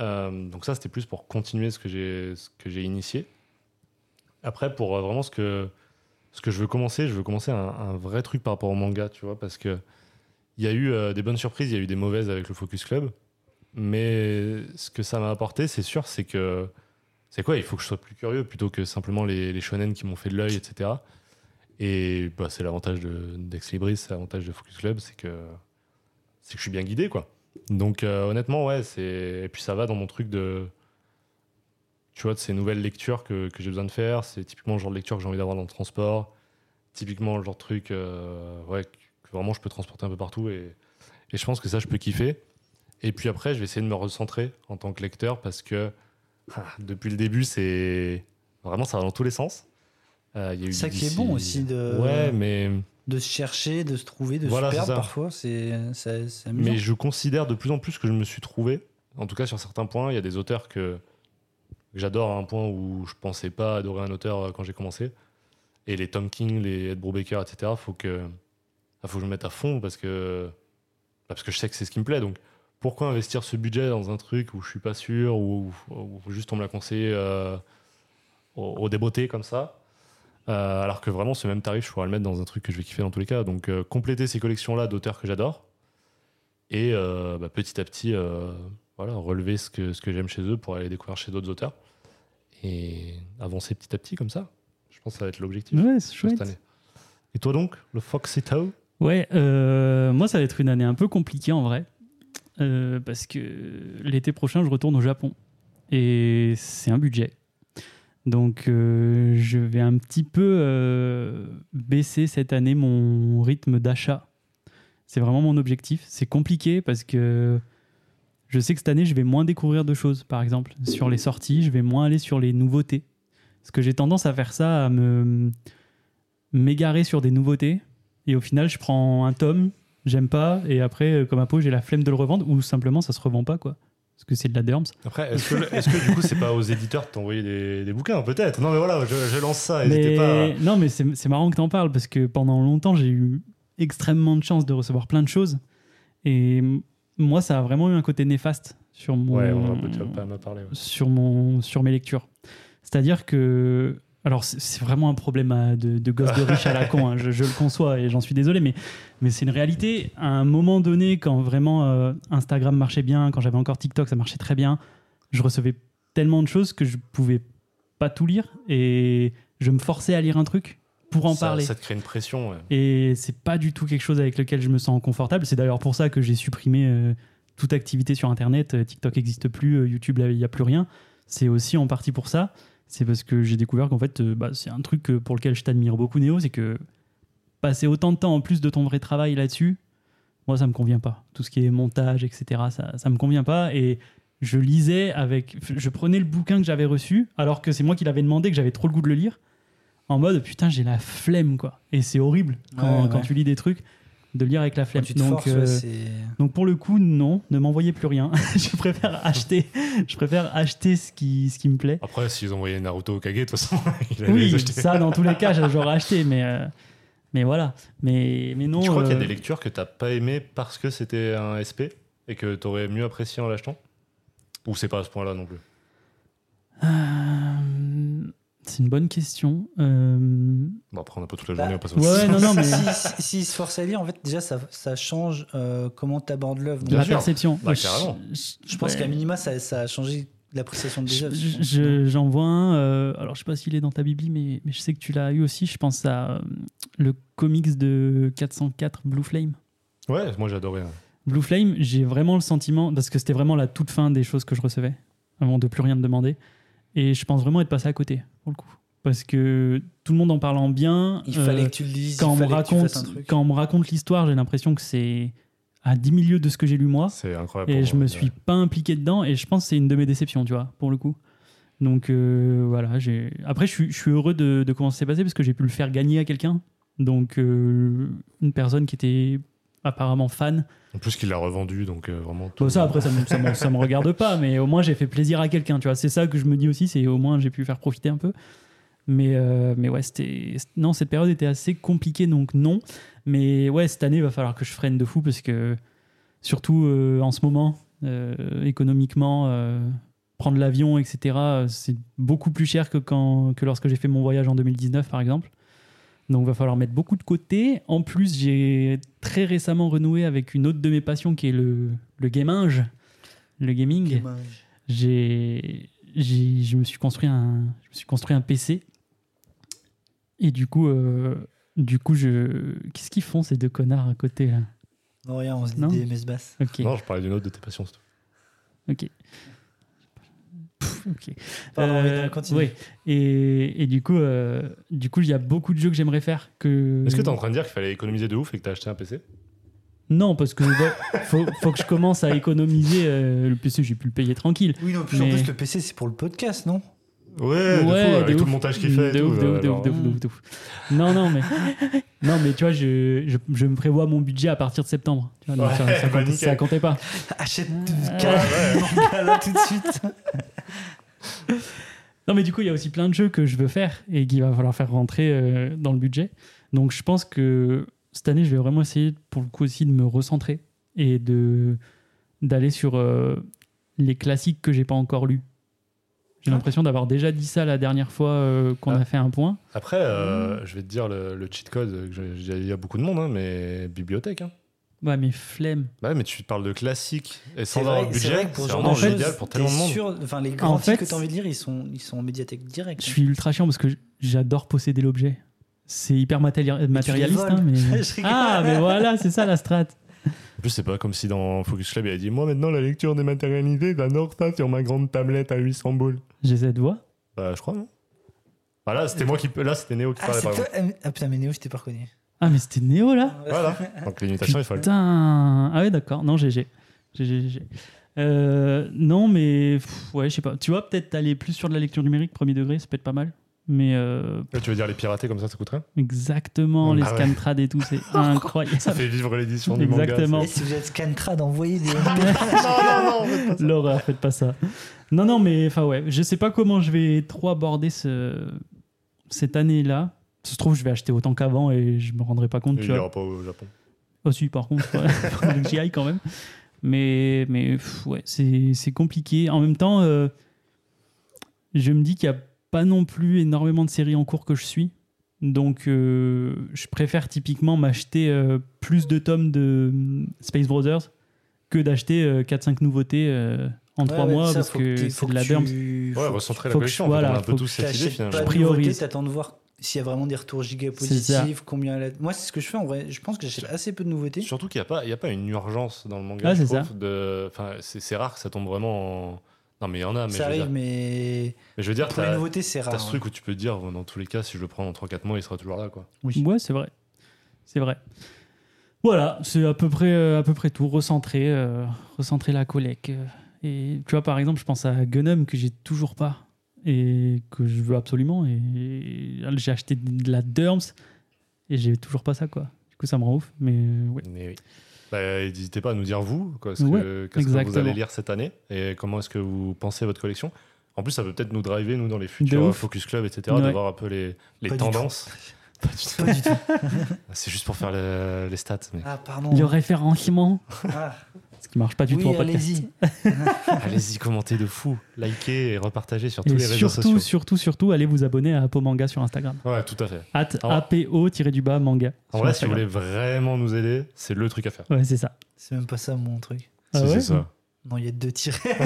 Euh, donc ça, c'était plus pour continuer ce que j'ai ce que j'ai initié. Après, pour euh, vraiment ce que ce que je veux commencer, je veux commencer un, un vrai truc par rapport au manga, tu vois, parce que il y a eu euh, des bonnes surprises, il y a eu des mauvaises avec le Focus Club, mais ce que ça m'a apporté, c'est sûr, c'est que c'est quoi Il faut que je sois plus curieux plutôt que simplement les, les shonen qui m'ont fait de l'œil, etc. Et bah, c'est l'avantage de- d'Ex Libris, c'est l'avantage de Focus Club, c'est que que je suis bien guidé, quoi. Donc euh, honnêtement, ouais, et puis ça va dans mon truc de tu vois de ces nouvelles lectures que, que j'ai besoin de faire. C'est typiquement le genre de lecture que j'ai envie d'avoir dans le transport. Typiquement le genre de truc, euh, ouais, que vraiment je peux transporter un peu partout et, et je pense que ça je peux kiffer. Et puis après, je vais essayer de me recentrer en tant que lecteur parce que ah, depuis le début, c'est vraiment ça va dans tous les sens. Euh, il y a eu Ça qui est bon aussi de- Ouais, mais, De se chercher, de se trouver, de Voilà, se perdre parfois, c'est c'est- c'est amusant. mais je considère de plus en plus que je me suis trouvé. En tout cas, sur certains points, il y a des auteurs que, j'adore à un point où je pensais pas adorer un auteur euh, quand j'ai commencé. Et les Tom King, les Ed Brubaker, etc., faut que, ah, faut que je me mette à fond parce que, parce que je sais que c'est ce qui me plaît. Donc, pourquoi investir ce budget dans un truc où je suis pas sûr, ou, ou juste on me l'a conseillé euh, au, au débeauté comme ça? Euh, alors que vraiment, ce même tarif, je pourrais le mettre dans un truc que je vais kiffer dans tous les cas. Donc, euh, compléter ces collections-là d'auteurs que j'adore et euh, bah, petit à petit, euh, voilà, relever ce que, ce que j'aime chez eux pour aller découvrir chez d'autres auteurs et avancer petit à petit comme ça. Je pense que ça va être l'objectif Ouais, cette année. Et toi donc, le Foxito? Ouais, euh, moi ça va être une année un peu compliquée en vrai. Euh, parce que l'été prochain je retourne au Japon. Et c'est un budget. Donc euh, je vais un petit peu euh, baisser cette année mon rythme d'achat. C'est vraiment mon objectif. C'est compliqué parce que je sais que cette année je vais moins découvrir de choses. Par exemple, sur les sorties, je vais moins aller sur les nouveautés. Parce que j'ai tendance à faire ça, à m'égarer sur des nouveautés et au final, je prends un tome, j'aime pas, et après, euh, comme à peau, j'ai la flemme de le revendre, ou simplement ça se revend pas, quoi. Parce que c'est de la derms. Après, est-ce que, du coup, c'est pas aux éditeurs de t'envoyer des, des bouquins? Peut-être. Non, mais voilà, je, je lance ça. Mais pas. non, mais c'est marrant que t'en parles, parce que pendant longtemps, j'ai eu extrêmement de chance de recevoir plein de choses. Et moi, ça a vraiment eu un côté néfaste sur mon, Ouais, on va tu vas pas m'en parler. ouais. sur, mon, sur mes lectures. C'est-à-dire que. Alors, c'est- vraiment un problème de, de gosse de riche à la con, hein, je, je le conçois et j'en suis désolé, mais, mais c'est une réalité. À un moment donné, quand vraiment euh, Instagram marchait bien, quand j'avais encore TikTok, ça marchait très bien, je recevais tellement de choses que je pouvais pas tout lire et je me forçais à lire un truc pour en ça, parler. Ça te crée une pression. ouais. Et c'est pas du tout quelque chose avec lequel je me sens confortable. C'est d'ailleurs pour ça que j'ai supprimé euh, toute activité sur Internet. Euh, TikTok n'existe plus, euh, YouTube, il n'y a plus rien. C'est aussi en partie pour ça. C'est parce que j'ai découvert qu'en fait, euh, bah, c'est un truc pour lequel je t'admire beaucoup, Néo. C'est que passer autant de temps en plus de ton vrai travail là-dessus, moi, ça me convient pas. Tout ce qui est montage, etc., ça, ça me convient pas. Et je lisais avec. Je prenais le bouquin que j'avais reçu, alors que c'est moi qui l'avais demandé, que j'avais trop le goût de le lire, en mode putain, j'ai la flemme, quoi. Et c'est horrible quand, Ouais, quand ouais. tu lis des trucs de lire avec la flemme. tu te Donc, forces, euh, donc pour le coup, non, ne m'envoyez plus rien. je préfère acheter, je préfère acheter ce qui, ce qui me plaît. Après, s'ils envoyaient Naruto au Kage, de toute façon, il allait Oui, les acheter. ça dans tous les cas, j'aurais acheté, mais euh, mais voilà. Mais mais non. Je crois qu'il y a euh, des lectures que t'as pas aimé parce que c'était un SP et que t'aurais mieux apprécié en l'achetant? Ou c'est pas à ce point-là non plus? Euh, c'est une bonne question. Euh, Bon, après, on n'a pas toute la Bah, journée, on passe au ouais, non, non, mais si, si- s'il se force à lire, en fait, déjà, ça, ça change euh, comment tu abordes l'œuvre. La sûr. perception. Bah, Je- carrément. je- Je pense ouais. qu'à minima, ça, ça a changé l'appréciation des Je- œuvres. je- je- J'en vois un. euh, alors, je sais pas s'il est dans ta bibli, mais, mais je sais que tu l'as eu aussi. Je pense à euh, le comics de 404 Blue Flame. Ouais, moi j'ai adoré. hein. Blue Flame, j'ai vraiment le sentiment, parce que c'était vraiment la toute fin des choses que je recevais, avant de plus rien me demander. Et je pense vraiment être passé à côté, pour le coup. Parce que tout le monde en parlant bien, Il euh, fallait que tu le lises, quand, il on me fallait que tu raconte, fasses un truc. quand on me raconte l'histoire, j'ai l'impression que c'est à 10 milieux de ce que j'ai lu moi. C'est incroyable. Et je moi, me ouais. suis pas impliqué dedans et je pense que c'est une de mes déceptions, tu vois, pour le coup. Donc euh, voilà, j'ai. Après, je suis, je suis heureux de, de comment ça s'est passé parce que j'ai pu le faire gagner à quelqu'un. Donc euh, une personne qui était apparemment fan. En plus qu'il l'a revendu, donc euh, vraiment. Bon, ça après ça me, ça, me, ça me regarde pas, mais au moins j'ai fait plaisir à quelqu'un, tu vois. C'est ça que je me dis aussi, c'est au moins j'ai pu faire profiter un peu. Mais, euh, mais ouais, c'était. Non, cette période était assez compliquée, donc non. Mais ouais, cette année, il va falloir que je freine de fou parce que, surtout euh, en ce moment, économiquement, prendre l'avion, etc., c'est beaucoup plus cher que, quand, que lorsque j'ai fait mon voyage en 2019, par exemple. Donc, il va falloir mettre beaucoup de côté. En plus, j'ai très récemment renoué avec une autre de mes passions qui est le, le gaminge, le gaming j'ai, j'ai- je me suis construit un, je me suis construit un PC. Et du coup, euh, du coup, je, qu'est-ce qu'ils font ces deux connards à côté là? Non, rien, on se dit Non. des MS basses. Ok, Non, je parlais d'une autre de tes passions. c'est tout. ok. Pff, ok. Pardon, Euh, oui, continue. ouais. Et, et du coup, euh, du coup, il y a beaucoup de jeux que j'aimerais faire que. Est-ce que t'es en train de dire qu'il fallait économiser de ouf et que t'as acheté un PC Non, parce que ouais, faut, faut que je commence à économiser euh, le PC. J'ai pu le payer tranquille. Oui, non, plus en Mais- plus, le PC, c'est pour le podcast, non? Ouais, de fou, avec de tout ouf. le montage qu'il fait. De tout, ouf, de euh, ouf, de ouf, alors, de ouf, de ouf, de ouf. Non, non, mais, non, mais tu vois, je, je, je me prévois mon budget à partir de septembre. Tu vois, donc Ouais, ça, ça, bah, compte- nickel. ça comptait pas. Achète Euh, carrément là tout de suite. Non, mais du coup, il y a aussi plein de jeux que je veux faire et qu'il va falloir faire rentrer euh, dans le budget. Donc, je pense que cette année, je vais vraiment essayer, pour le coup aussi, de me recentrer et de d'aller sur euh, les classiques que j'ai pas encore lus. J'ai Ah. l'impression d'avoir déjà dit ça la dernière fois euh, qu'on Ah. a fait un point. Après, je vais te dire le, le cheat code, il y a beaucoup de monde, hein, mais bibliothèque. Hein. Ouais, mais flemme. Bah ouais, mais tu parles de classique et sans C'est avoir le c'est budget, c'est vraiment génial pour tellement de monde. sûr- enfin, les grands En fait- que tu as envie de lire, ils sont, ils sont en médiathèque direct. Je suis ultra chiant parce que j'adore posséder l'objet. C'est hyper matéri- matérialiste. hein, mais... Je rigole. ah, mais voilà, c'est ça la strat. En plus, c'est pas comme si dans Focus Club, il a dit Moi, maintenant, la lecture dématérialisée, j'adore ça sur ma grande tablette à 800 boules. J'ai cette voix. Bah, je crois, non Bah là, c'était moi qui. Là, c'était Néo qui Ah, parlait, par. Ah putain, mais Néo, je t'ai pas reconnu. Ah, mais c'était Néo là Voilà. Donc, l'imitation est folle. Putain Ah ouais, d'accord. Non, GG. GG, GG. Euh, non, mais pff, ouais, je sais pas. Tu vois, peut-être aller plus sur de la lecture numérique, premier degré, ça peut être pas mal. Mais euh, tu veux dire les pirater comme ça, ça coûte rien exactement, Ah les ouais. scantrad et tout, c'est incroyable. Ça fait vivre l'édition du manga. Exactement. Et si vous êtes Scantrad, envoyez des. non, non, non, faites pas ça. L'horreur, faites pas ça. Non, non, mais enfin ouais, je sais pas comment je vais trop aborder ce... cette année-là. Ça se trouve, je vais acheter autant qu'avant et je me rendrai pas compte. Il tu vois. ira pas au Japon. Ah si, par contre, ouais, que j'y aille quand même. Mais, mais pff, ouais, c'est c'est compliqué. En même temps, euh, je me dis qu'il n'y a pas non plus énormément de séries en cours que je suis. Donc, euh, je préfère typiquement m'acheter euh, plus de tomes de hum, Space Brothers que d'acheter euh, 4-5 nouveautés euh, en 3 mois parce que c'est de la derme. Ouais, recentrer la que collection. je- voilà, on a un peu tous que cette idée, finalement. pas de priorise. t'attends de voir s'il y a vraiment des retours giga positifs, combien. la- Moi, c'est ce que je fais en vrai. Je pense que j'achète assez peu de nouveautés. Surtout qu'il n'y a, pas- il y a pas une urgence dans le manga. Ah, c'est de- enfin, c'est rare que ça tombe vraiment en. Non, mais il y en a, mais, ça arrive, dire, mais mais je veux dire, pour les t'as nouveautés, c'est t'as rare. ce ouais. truc où tu peux te dire, dans tous les cas, si je le prends en 3-4 mois, il sera toujours là. Quoi. Ouais, c'est vrai. C'est vrai. Voilà, c'est à peu près, euh, à peu près tout. Recentrer, euh, recentrer la collecte. Et tu vois, par exemple, je pense à Gunham que j'ai toujours pas et que je veux absolument. Et, et j'ai acheté de la Derms et j'ai toujours pas ça, quoi. Du coup, ça me rend ouf. Mais euh, ouais. Mais oui. Bah, N'hésitez pas à nous dire, vous, quoi, ce que- Ouais, qu'est-ce que vous allez lire cette année et comment est-ce que vous pensez votre collection. En plus, ça peut peut-être nous driver, nous, dans les futurs ouf. Focus Club, etc., de Ouais. voir un peu les, les Pas du tendances. Pas du tout. Pas du tout. C'est juste pour faire le- les stats. Mais... Ah, pardon. Le référencement, Ah, ce qui marche pas du oui, tout en podcast. allez-y. Allez-y, commentez de fou, likez et repartagez sur tous Et les réseaux surtout, sociaux. surtout, surtout, allez vous abonner à Apo Manga sur Instagram. Ouais, tout à fait. At Ah APO-du-bas manga. En vrai, si vous voulez vraiment nous aider, c'est le truc à faire. Ouais, c'est ça. C'est même pas ça mon truc. Ah Si, ouais c'est ça. Non, il y a deux tirés.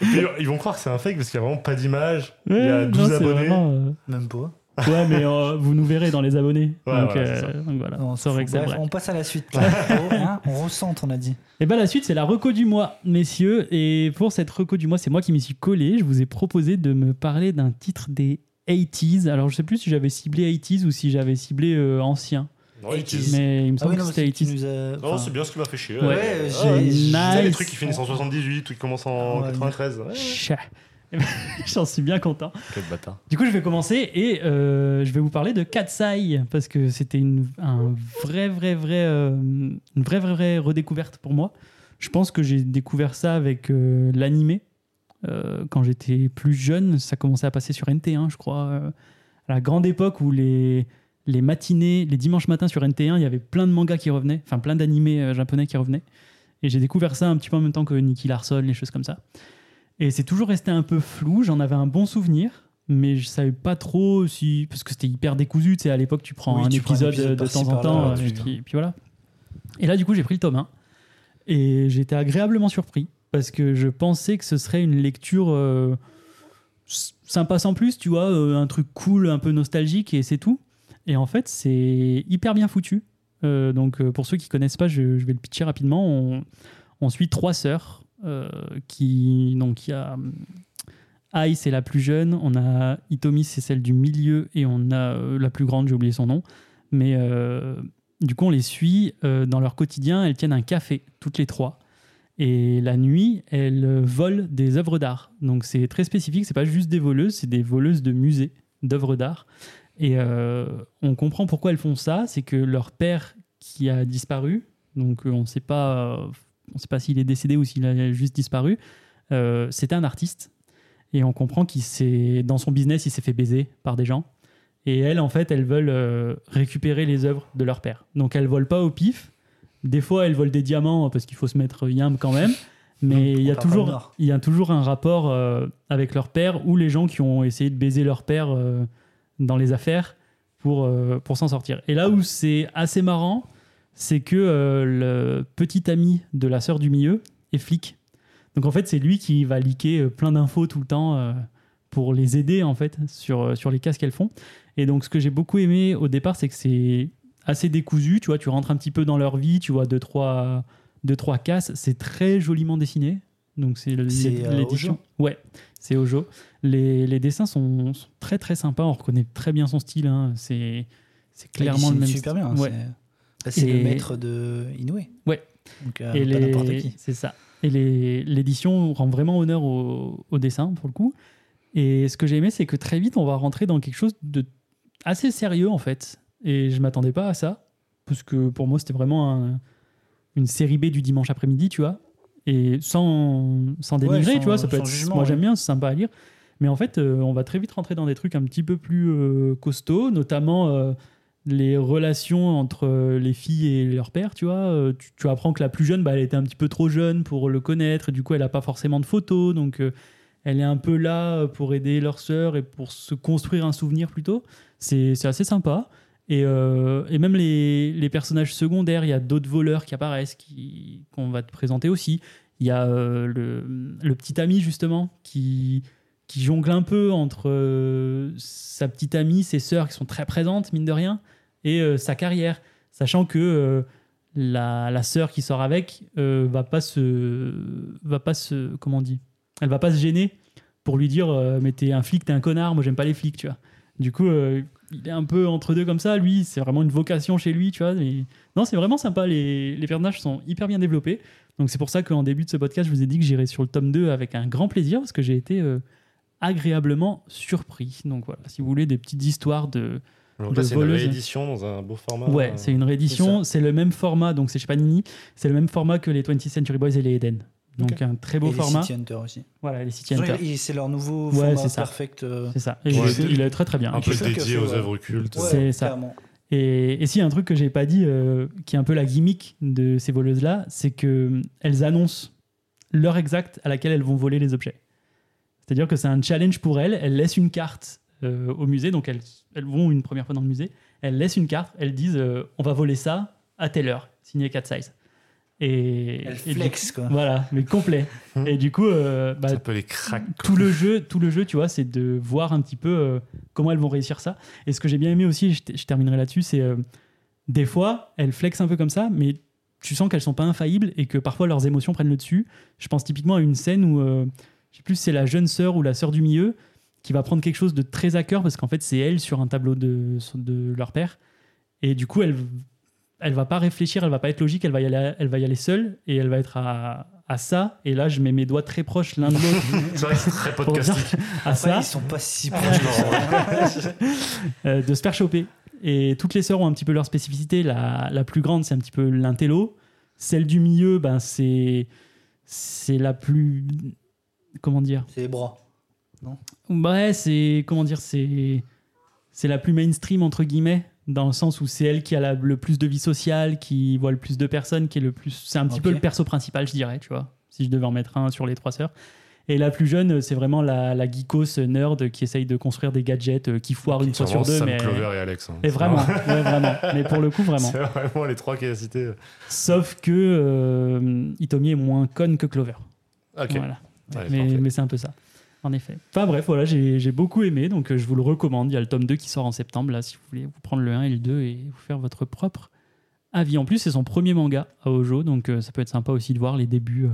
Ils vont croire que c'est un fake parce qu'il n'y a vraiment pas d'image. il y a non, 12 c'est abonnés. vraiment, euh, même pas. Ouais, mais euh, vous nous verrez dans les abonnés. Ouais, donc, voilà, euh, donc voilà, Non, c'est bref, vrai. on passe à la suite. Oh, hein, on recentre, on a dit. Et bien la suite, c'est la reco du mois, messieurs. Et pour cette reco du mois, c'est moi qui m'y suis collé. Je vous ai proposé de me parler d'un titre des 80s. Alors, je sais plus si j'avais ciblé 80s ou si j'avais ciblé euh, ancien. Ouais, 80s. Mais il me Ah semble oui, non, que c'était tu 80s. nous as- Non, c'est bien ce qui m'a fait chier. Ouais, Ouais, j'ai- Tu sais, les nice. trucs qui finissent en 78 ou qui commencent en Ouais, 93. Ouais, Chat. J'en suis bien content. Quel bâtard. Du coup, je vais commencer et euh, je vais vous parler de Katsai parce que c'était une un vrai, vrai, vrai, euh, une vraie, vraie, vraie redécouverte pour moi. Je pense que j'ai découvert ça avec euh, l'animé. Euh, quand j'étais plus jeune, ça commençait à passer sur NT1, je crois. à la grande époque où les, les matinées, les dimanches matins sur NT1, il y avait plein de mangas qui revenaient, enfin plein d'animés japonais qui revenaient. Et j'ai découvert ça un petit peu en même temps que Nicky Larson, les choses comme ça. Et c'est toujours resté un peu flou. J'en avais un bon souvenir, mais je savais pas trop si. Parce que c'était hyper décousu. Tu sais, à l'époque, tu prends Oui, un tu prends un épisode, de temps en temps. et, puis, puis voilà. Et là, du coup, j'ai pris le tome 1. Et j'étais agréablement surpris. Parce que je pensais que ce serait une lecture euh, sympa sans plus, tu vois, euh, un truc cool, un peu nostalgique, et c'est tout. Et en fait, c'est hyper bien foutu. Euh, donc, euh, pour ceux qui connaissent pas, je, je vais le pitcher rapidement. On, on suit trois sœurs qui. Donc, il y a. Ai, c'est la plus jeune. On a Itomi, c'est celle du milieu. Et on a euh, la plus grande, j'ai oublié son nom. Mais euh, du coup, on les suit euh, dans leur quotidien. Elles tiennent un café, toutes les trois. Et la nuit, elles euh, volent des œuvres d'art. Donc c'est très spécifique, c'est pas juste des voleuses, c'est des voleuses de musées d'œuvres d'art. Et euh, on comprend pourquoi elles font ça, c'est que leur père qui a disparu, donc euh, on ne sait pas, on sait pas s'il est décédé ou s'il a juste disparu, euh, c'était un artiste. Et on comprend qu'il s'est, dans son business, il s'est fait baiser par des gens. Et elles, en fait, elles veulent euh, récupérer les œuvres de leur père. Donc elles volent pas au pif. Des fois, elles volent des diamants parce qu'il faut se mettre yam quand même. Mais il y, a toujours, il y a toujours un rapport euh, avec leur père ou les gens qui ont essayé de baiser leur père euh, dans les affaires pour, pour s'en sortir. Et là où c'est assez marrant, c'est que euh, le petit ami de la sœur du milieu est flic. Donc en fait, c'est lui qui va liquer euh, plein d'infos tout le temps euh, pour les aider en fait sur, sur les casques qu'elles font. Et donc ce que j'ai beaucoup aimé au départ, c'est que c'est assez décousu. Tu vois, tu rentres un petit peu dans leur vie, tu vois deux trois deux trois casses. C'est très joliment dessiné. Donc c'est euh, l'édition. Ojo? Ouais, c'est Ojo. Les, les dessins sont, sont très très sympas. On reconnaît très bien son style. hein. C'est c'est clairement le même super style. bien. Ouais. C'est- le maître de Inoue. Ouais. Donc, euh, Et pas n'importe qui. C'est ça. Et l'édition rend vraiment honneur au, au dessin, pour le coup. Et ce que j'ai aimé, c'est que très vite, on va rentrer dans quelque chose de assez sérieux, en fait. Et je m'attendais pas à ça. Parce que pour moi, c'était vraiment un- une série B du dimanche après-midi, tu vois. Et sans, dénigrer, tu vois, ça peut être. jugement, moi, ouais. j'aime bien, c'est sympa à lire. Mais en fait, euh, on va très vite rentrer dans des trucs un petit peu plus euh, costauds, notamment les relations entre euh, les filles et leur père, tu vois. Euh, tu, apprends que la plus jeune, bah, elle était un petit peu trop jeune pour le connaître, et du coup, elle n'a pas forcément de photos, donc euh, elle est un peu là pour aider leur sœur et pour se construire un souvenir plutôt. C'est assez sympa. Et, et même les, personnages secondaires, il y a d'autres voleurs qui apparaissent, qu'on va te présenter aussi. Il y a le, petit ami, justement, qui, qui jongle un peu entre sa petite amie, ses sœurs qui sont très présentes, mine de rien, et euh, sa carrière. Sachant que euh, la, la sœur qui sort avec euh, va pas se. va pas se. comment dit Elle va pas se gêner pour lui dire euh, Mais t'es un flic, t'es un connard, moi j'aime pas les flics, tu vois. Du coup, il est un peu entre deux comme ça. Lui, c'est vraiment une vocation chez lui, tu vois. mais- Non, c'est vraiment sympa. Les, les personnages sont hyper bien développés. Donc, c'est pour ça qu'en début de ce podcast, je vous ai dit que j'irais sur le tome 2 avec un grand plaisir parce que j'ai été agréablement surpris. Donc, voilà, si vous voulez des petites histoires de. Donc De là, c'est une réédition dans un beau format. Ouais, euh, c'est une réédition. C'est le même format, donc c'est chez Panini. C'est le même format que les 20th Century Boys et les Eden. Donc, un très beau Et format. les City Hunter aussi. Voilà, les City Hunter. C'est leur nouveau Ouais, format perfect. euh, C'est ça. Et Ouais. il, est, il est très très bien. Un peu dédié aux ouais. œuvres cultes. ouais, C'est ça. clairement. Et, et si, un truc que j'ai pas dit, euh, qui est un peu la gimmick de ces voleuses-là, c'est que elles annoncent l'heure exacte à laquelle elles vont voler les objets. C'est-à-dire que c'est un challenge pour elles. Elles laissent une carte euh, au musée, donc elles, elles vont une première fois dans le musée. Elles laissent une carte, elles disent euh, on va voler ça à telle heure, signé 4 size. Et, Elle et du- flex, quoi. Voilà, mais complet. et du coup, euh, bah, Ça peut les tout le jeu, tout le jeu, tu vois, c'est de voir un petit peu euh, comment elles vont réussir ça. Et ce que j'ai bien aimé aussi, je, terminerai là-dessus, c'est euh, des fois elles flexent un peu comme ça, mais tu sens qu'elles sont pas infaillibles et que parfois leurs émotions prennent le dessus. Je pense typiquement à une scène où, euh, je sais plus, si c'est la jeune sœur ou la sœur du milieu qui va prendre quelque chose de très à cœur parce qu'en fait c'est elle sur un tableau de, de leur père. Et du coup, elle elle va pas réfléchir, elle va pas être logique, elle va y aller, elle va y aller seule et elle va être à, à ça. Et là, je mets mes doigts très proches l'un de l'autre C'est vrai que c'est très podcastique. à ça. ils sont pas si proches. euh, de se faire choper. Et toutes les sœurs ont un petit peu leur spécificité. La, la plus grande, c'est un petit peu l'intello. Celle du milieu, ben, c'est, c'est la plus. Comment dire? C'est les bras. Ouais, c'est. Comment dire C'est, c'est la plus mainstream, entre guillemets, dans le sens où c'est elle qui a la- le plus de vie sociale, qui voit le plus de personnes, qui est le plus. C'est un petit peu le perso principal, je dirais, tu vois, si je devais en mettre un sur les trois sœurs. Et la plus jeune, c'est vraiment la, la geekos nerd qui essaye de construire des gadgets euh, qui foirent une fois sur deux. Sam mais... Clover et Alex. hein. Et vraiment, ouais, vraiment. Mais pour le coup, vraiment. C'est vraiment les trois qu'il a cités. Sauf que euh, Hitomi est moins conne que Clover. Ok. Voilà. Ouais, mais parfait. mais c'est un peu ça. En effet. Enfin bref, voilà, j'ai j'ai beaucoup aimé, donc euh, je vous le recommande. Il y a le tome 2 qui sort en septembre, là, si vous voulez vous prendre le 1 et le 2 et vous faire votre propre avis. En plus, c'est son premier manga à Ojo, donc euh, ça peut être sympa aussi de voir les débuts euh,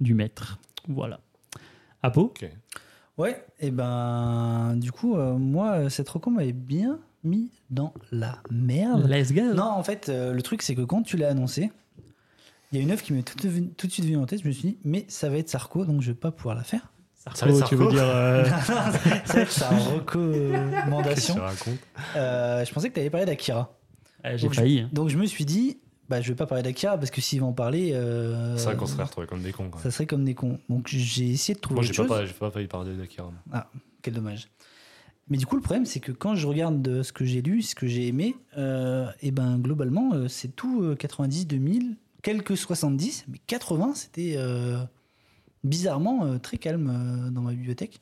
du maître. Voilà. Apo. Ouais, et ben du coup, euh, moi, cette reco m'avait bien mis dans la merde. Let's go Non, en fait, euh, le truc, c'est que quand tu l'as annoncé, il y a une œuvre qui m'est tout, de- tout de suite venue en tête. Je me suis dit, mais ça va être Sarko, donc je vais pas pouvoir la faire. Sarko, être tu veux Sarko dire. euh, Qu'est-ce que recommandation. tu racontes Euh, je pensais que tu allais parler d'Akira. euh, J'ai Donc, je- failli. hein. Donc je me suis dit, bah, je vais pas parler d'Akira parce que s'il va en parler, euh, C'est vrai qu'on serait retrouvés comme des cons. Quand même. ça serait comme des cons. Donc j'ai essayé de trouver Moi, j'ai pas, pas failli parler d'Akira. Quel dommage. Mais du coup, le problème, c'est que quand je regarde de ce que j'ai lu, ce que j'ai aimé, euh, et ben globalement, euh, c'est tout euh, 90, 2000, quelques 70, mais 80, c'était euh, bizarrement euh, très calme euh, dans ma bibliothèque.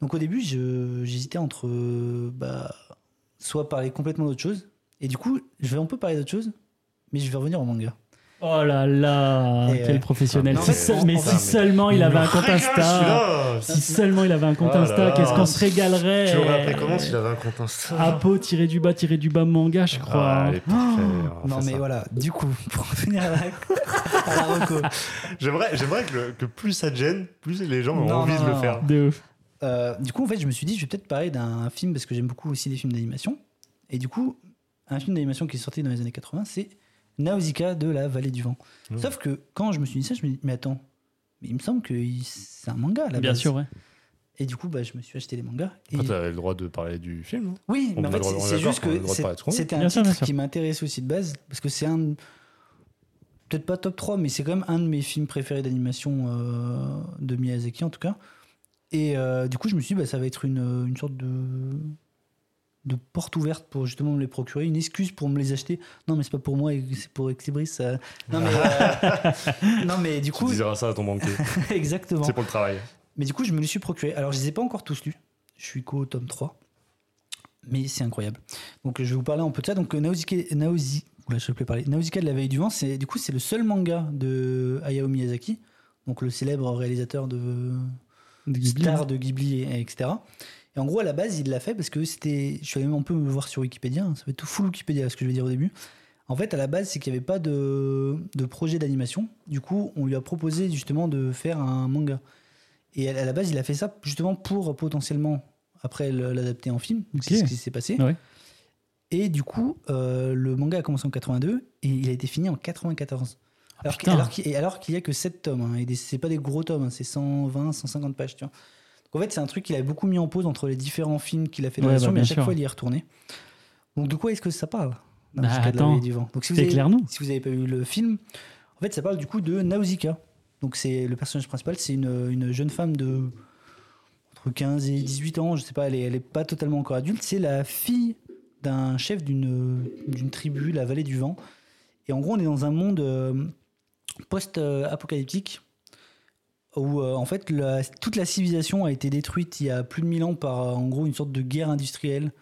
Donc au début, j'hésitais entre euh, bah, soit parler complètement d'autre chose, et du coup, je vais un peu parler d'autre chose, mais je vais revenir au manga. Oh là là, Et, quel euh, professionnel. non, mais- en si seulement il avait un compte Insta. Insta Si seulement il avait un compte Oh Insta, qu'est-ce qu'on se régalerait. Tu l'aurais appelé comment s'il avait un compte Insta Apo tiré du bas tiré du bas manga, je crois. Ah, va Non mais ça. voilà, du coup, pour revenir à la, à la reco, J'aimerais, j'aimerais que, plus ça te gêne, plus les gens ont Non, envie non, de le faire. De ouf. Euh, du coup, en fait, je me suis dit, je vais peut-être parler d'un film parce que j'aime beaucoup aussi les films d'animation. Et du coup, un film d'animation qui est sorti dans les années 80, c'est Nausicaa de la Vallée du Vent. Mmh. Sauf que quand je me suis dit ça, je me dis, mais attends, mais il me semble que c'est un manga la Bien base. sûr, ouais. Et du coup, bah, je me suis acheté les mangas. Et... Après, t'avais le droit de parler du film. non? Oui, On mais en a fait, c'est- juste que c'était un Bien titre sûr. qui m'intéressait aussi de base, parce que c'est un. Peut-être pas top 3, mais c'est quand même un de mes films préférés d'animation euh, de Miyazaki en tout cas. Et euh, du coup, je me suis dit, bah, ça va être une, une sorte de, de porte ouverte pour justement me les procurer, une excuse pour me les acheter. Non, mais c'est pas pour moi, c'est pour Exlibris. ça- Non, mais, euh, non, mais du Tu coup, diras ça à ton banquier. exactement. c'est pour le travail. Mais du coup, je me les suis procurés. Alors, je les ai pas encore tous lus. Je suis qu'au tome 3. Mais c'est incroyable. Donc, je vais vous parler un peu de ça. Donc, Nausicaa, Nausi- Oula, je plus parler. Nausicaa de la veille du vent, c'est du coup c'est le seul manga de Hayao Miyazaki, donc le célèbre réalisateur de De Ghibli, star de Ghibli, et- etc. Et en gros, à la base, il l'a fait parce que c'était. Je suis allé un peu me voir sur Wikipédia. hein, ça va être tout full Wikipédia, ce que je vais dire au début. En fait, à la base, c'est qu'il n'y avait pas de, de projet d'animation. Du coup, on lui a proposé justement de faire un manga. Et à la base, il a fait ça justement pour potentiellement, après, l'adapter en film. C'est ce qui s'est passé. Ouais. Et du coup, euh, le manga a commencé en 82 et il a été fini en 94. Alors, Ah, alors qu'il et alors qu'il y a que 7 tomes. hein, et c'est pas des gros tomes, hein, c'est 120, 150 pages. Tu vois. En fait, c'est un truc qu'il avait beaucoup mis en pause entre les différents films qu'il a fait Ouais, d'animation, bah, mais à chaque sûr. fois, il y est retourné. Donc, de quoi est-ce que ça parle Bah, la attends. Vallée du vent? Donc, si vous avez- Éclaire-nous. si vous n'avez pas vu le film, en fait, ça parle du coup de Nausicaa. Donc, c'est le personnage principal, c'est une, une jeune femme de entre 15 et 18 ans, je sais pas, elle est, elle est pas totalement encore adulte. C'est la fille d'un chef d'une tribu, la Vallée du Vent. Et en gros, on est dans un monde euh, post-apocalyptique où euh, en fait la- toute la civilisation a été détruite il y a plus de 1000 ans par euh, en gros une sorte de guerre industrielle.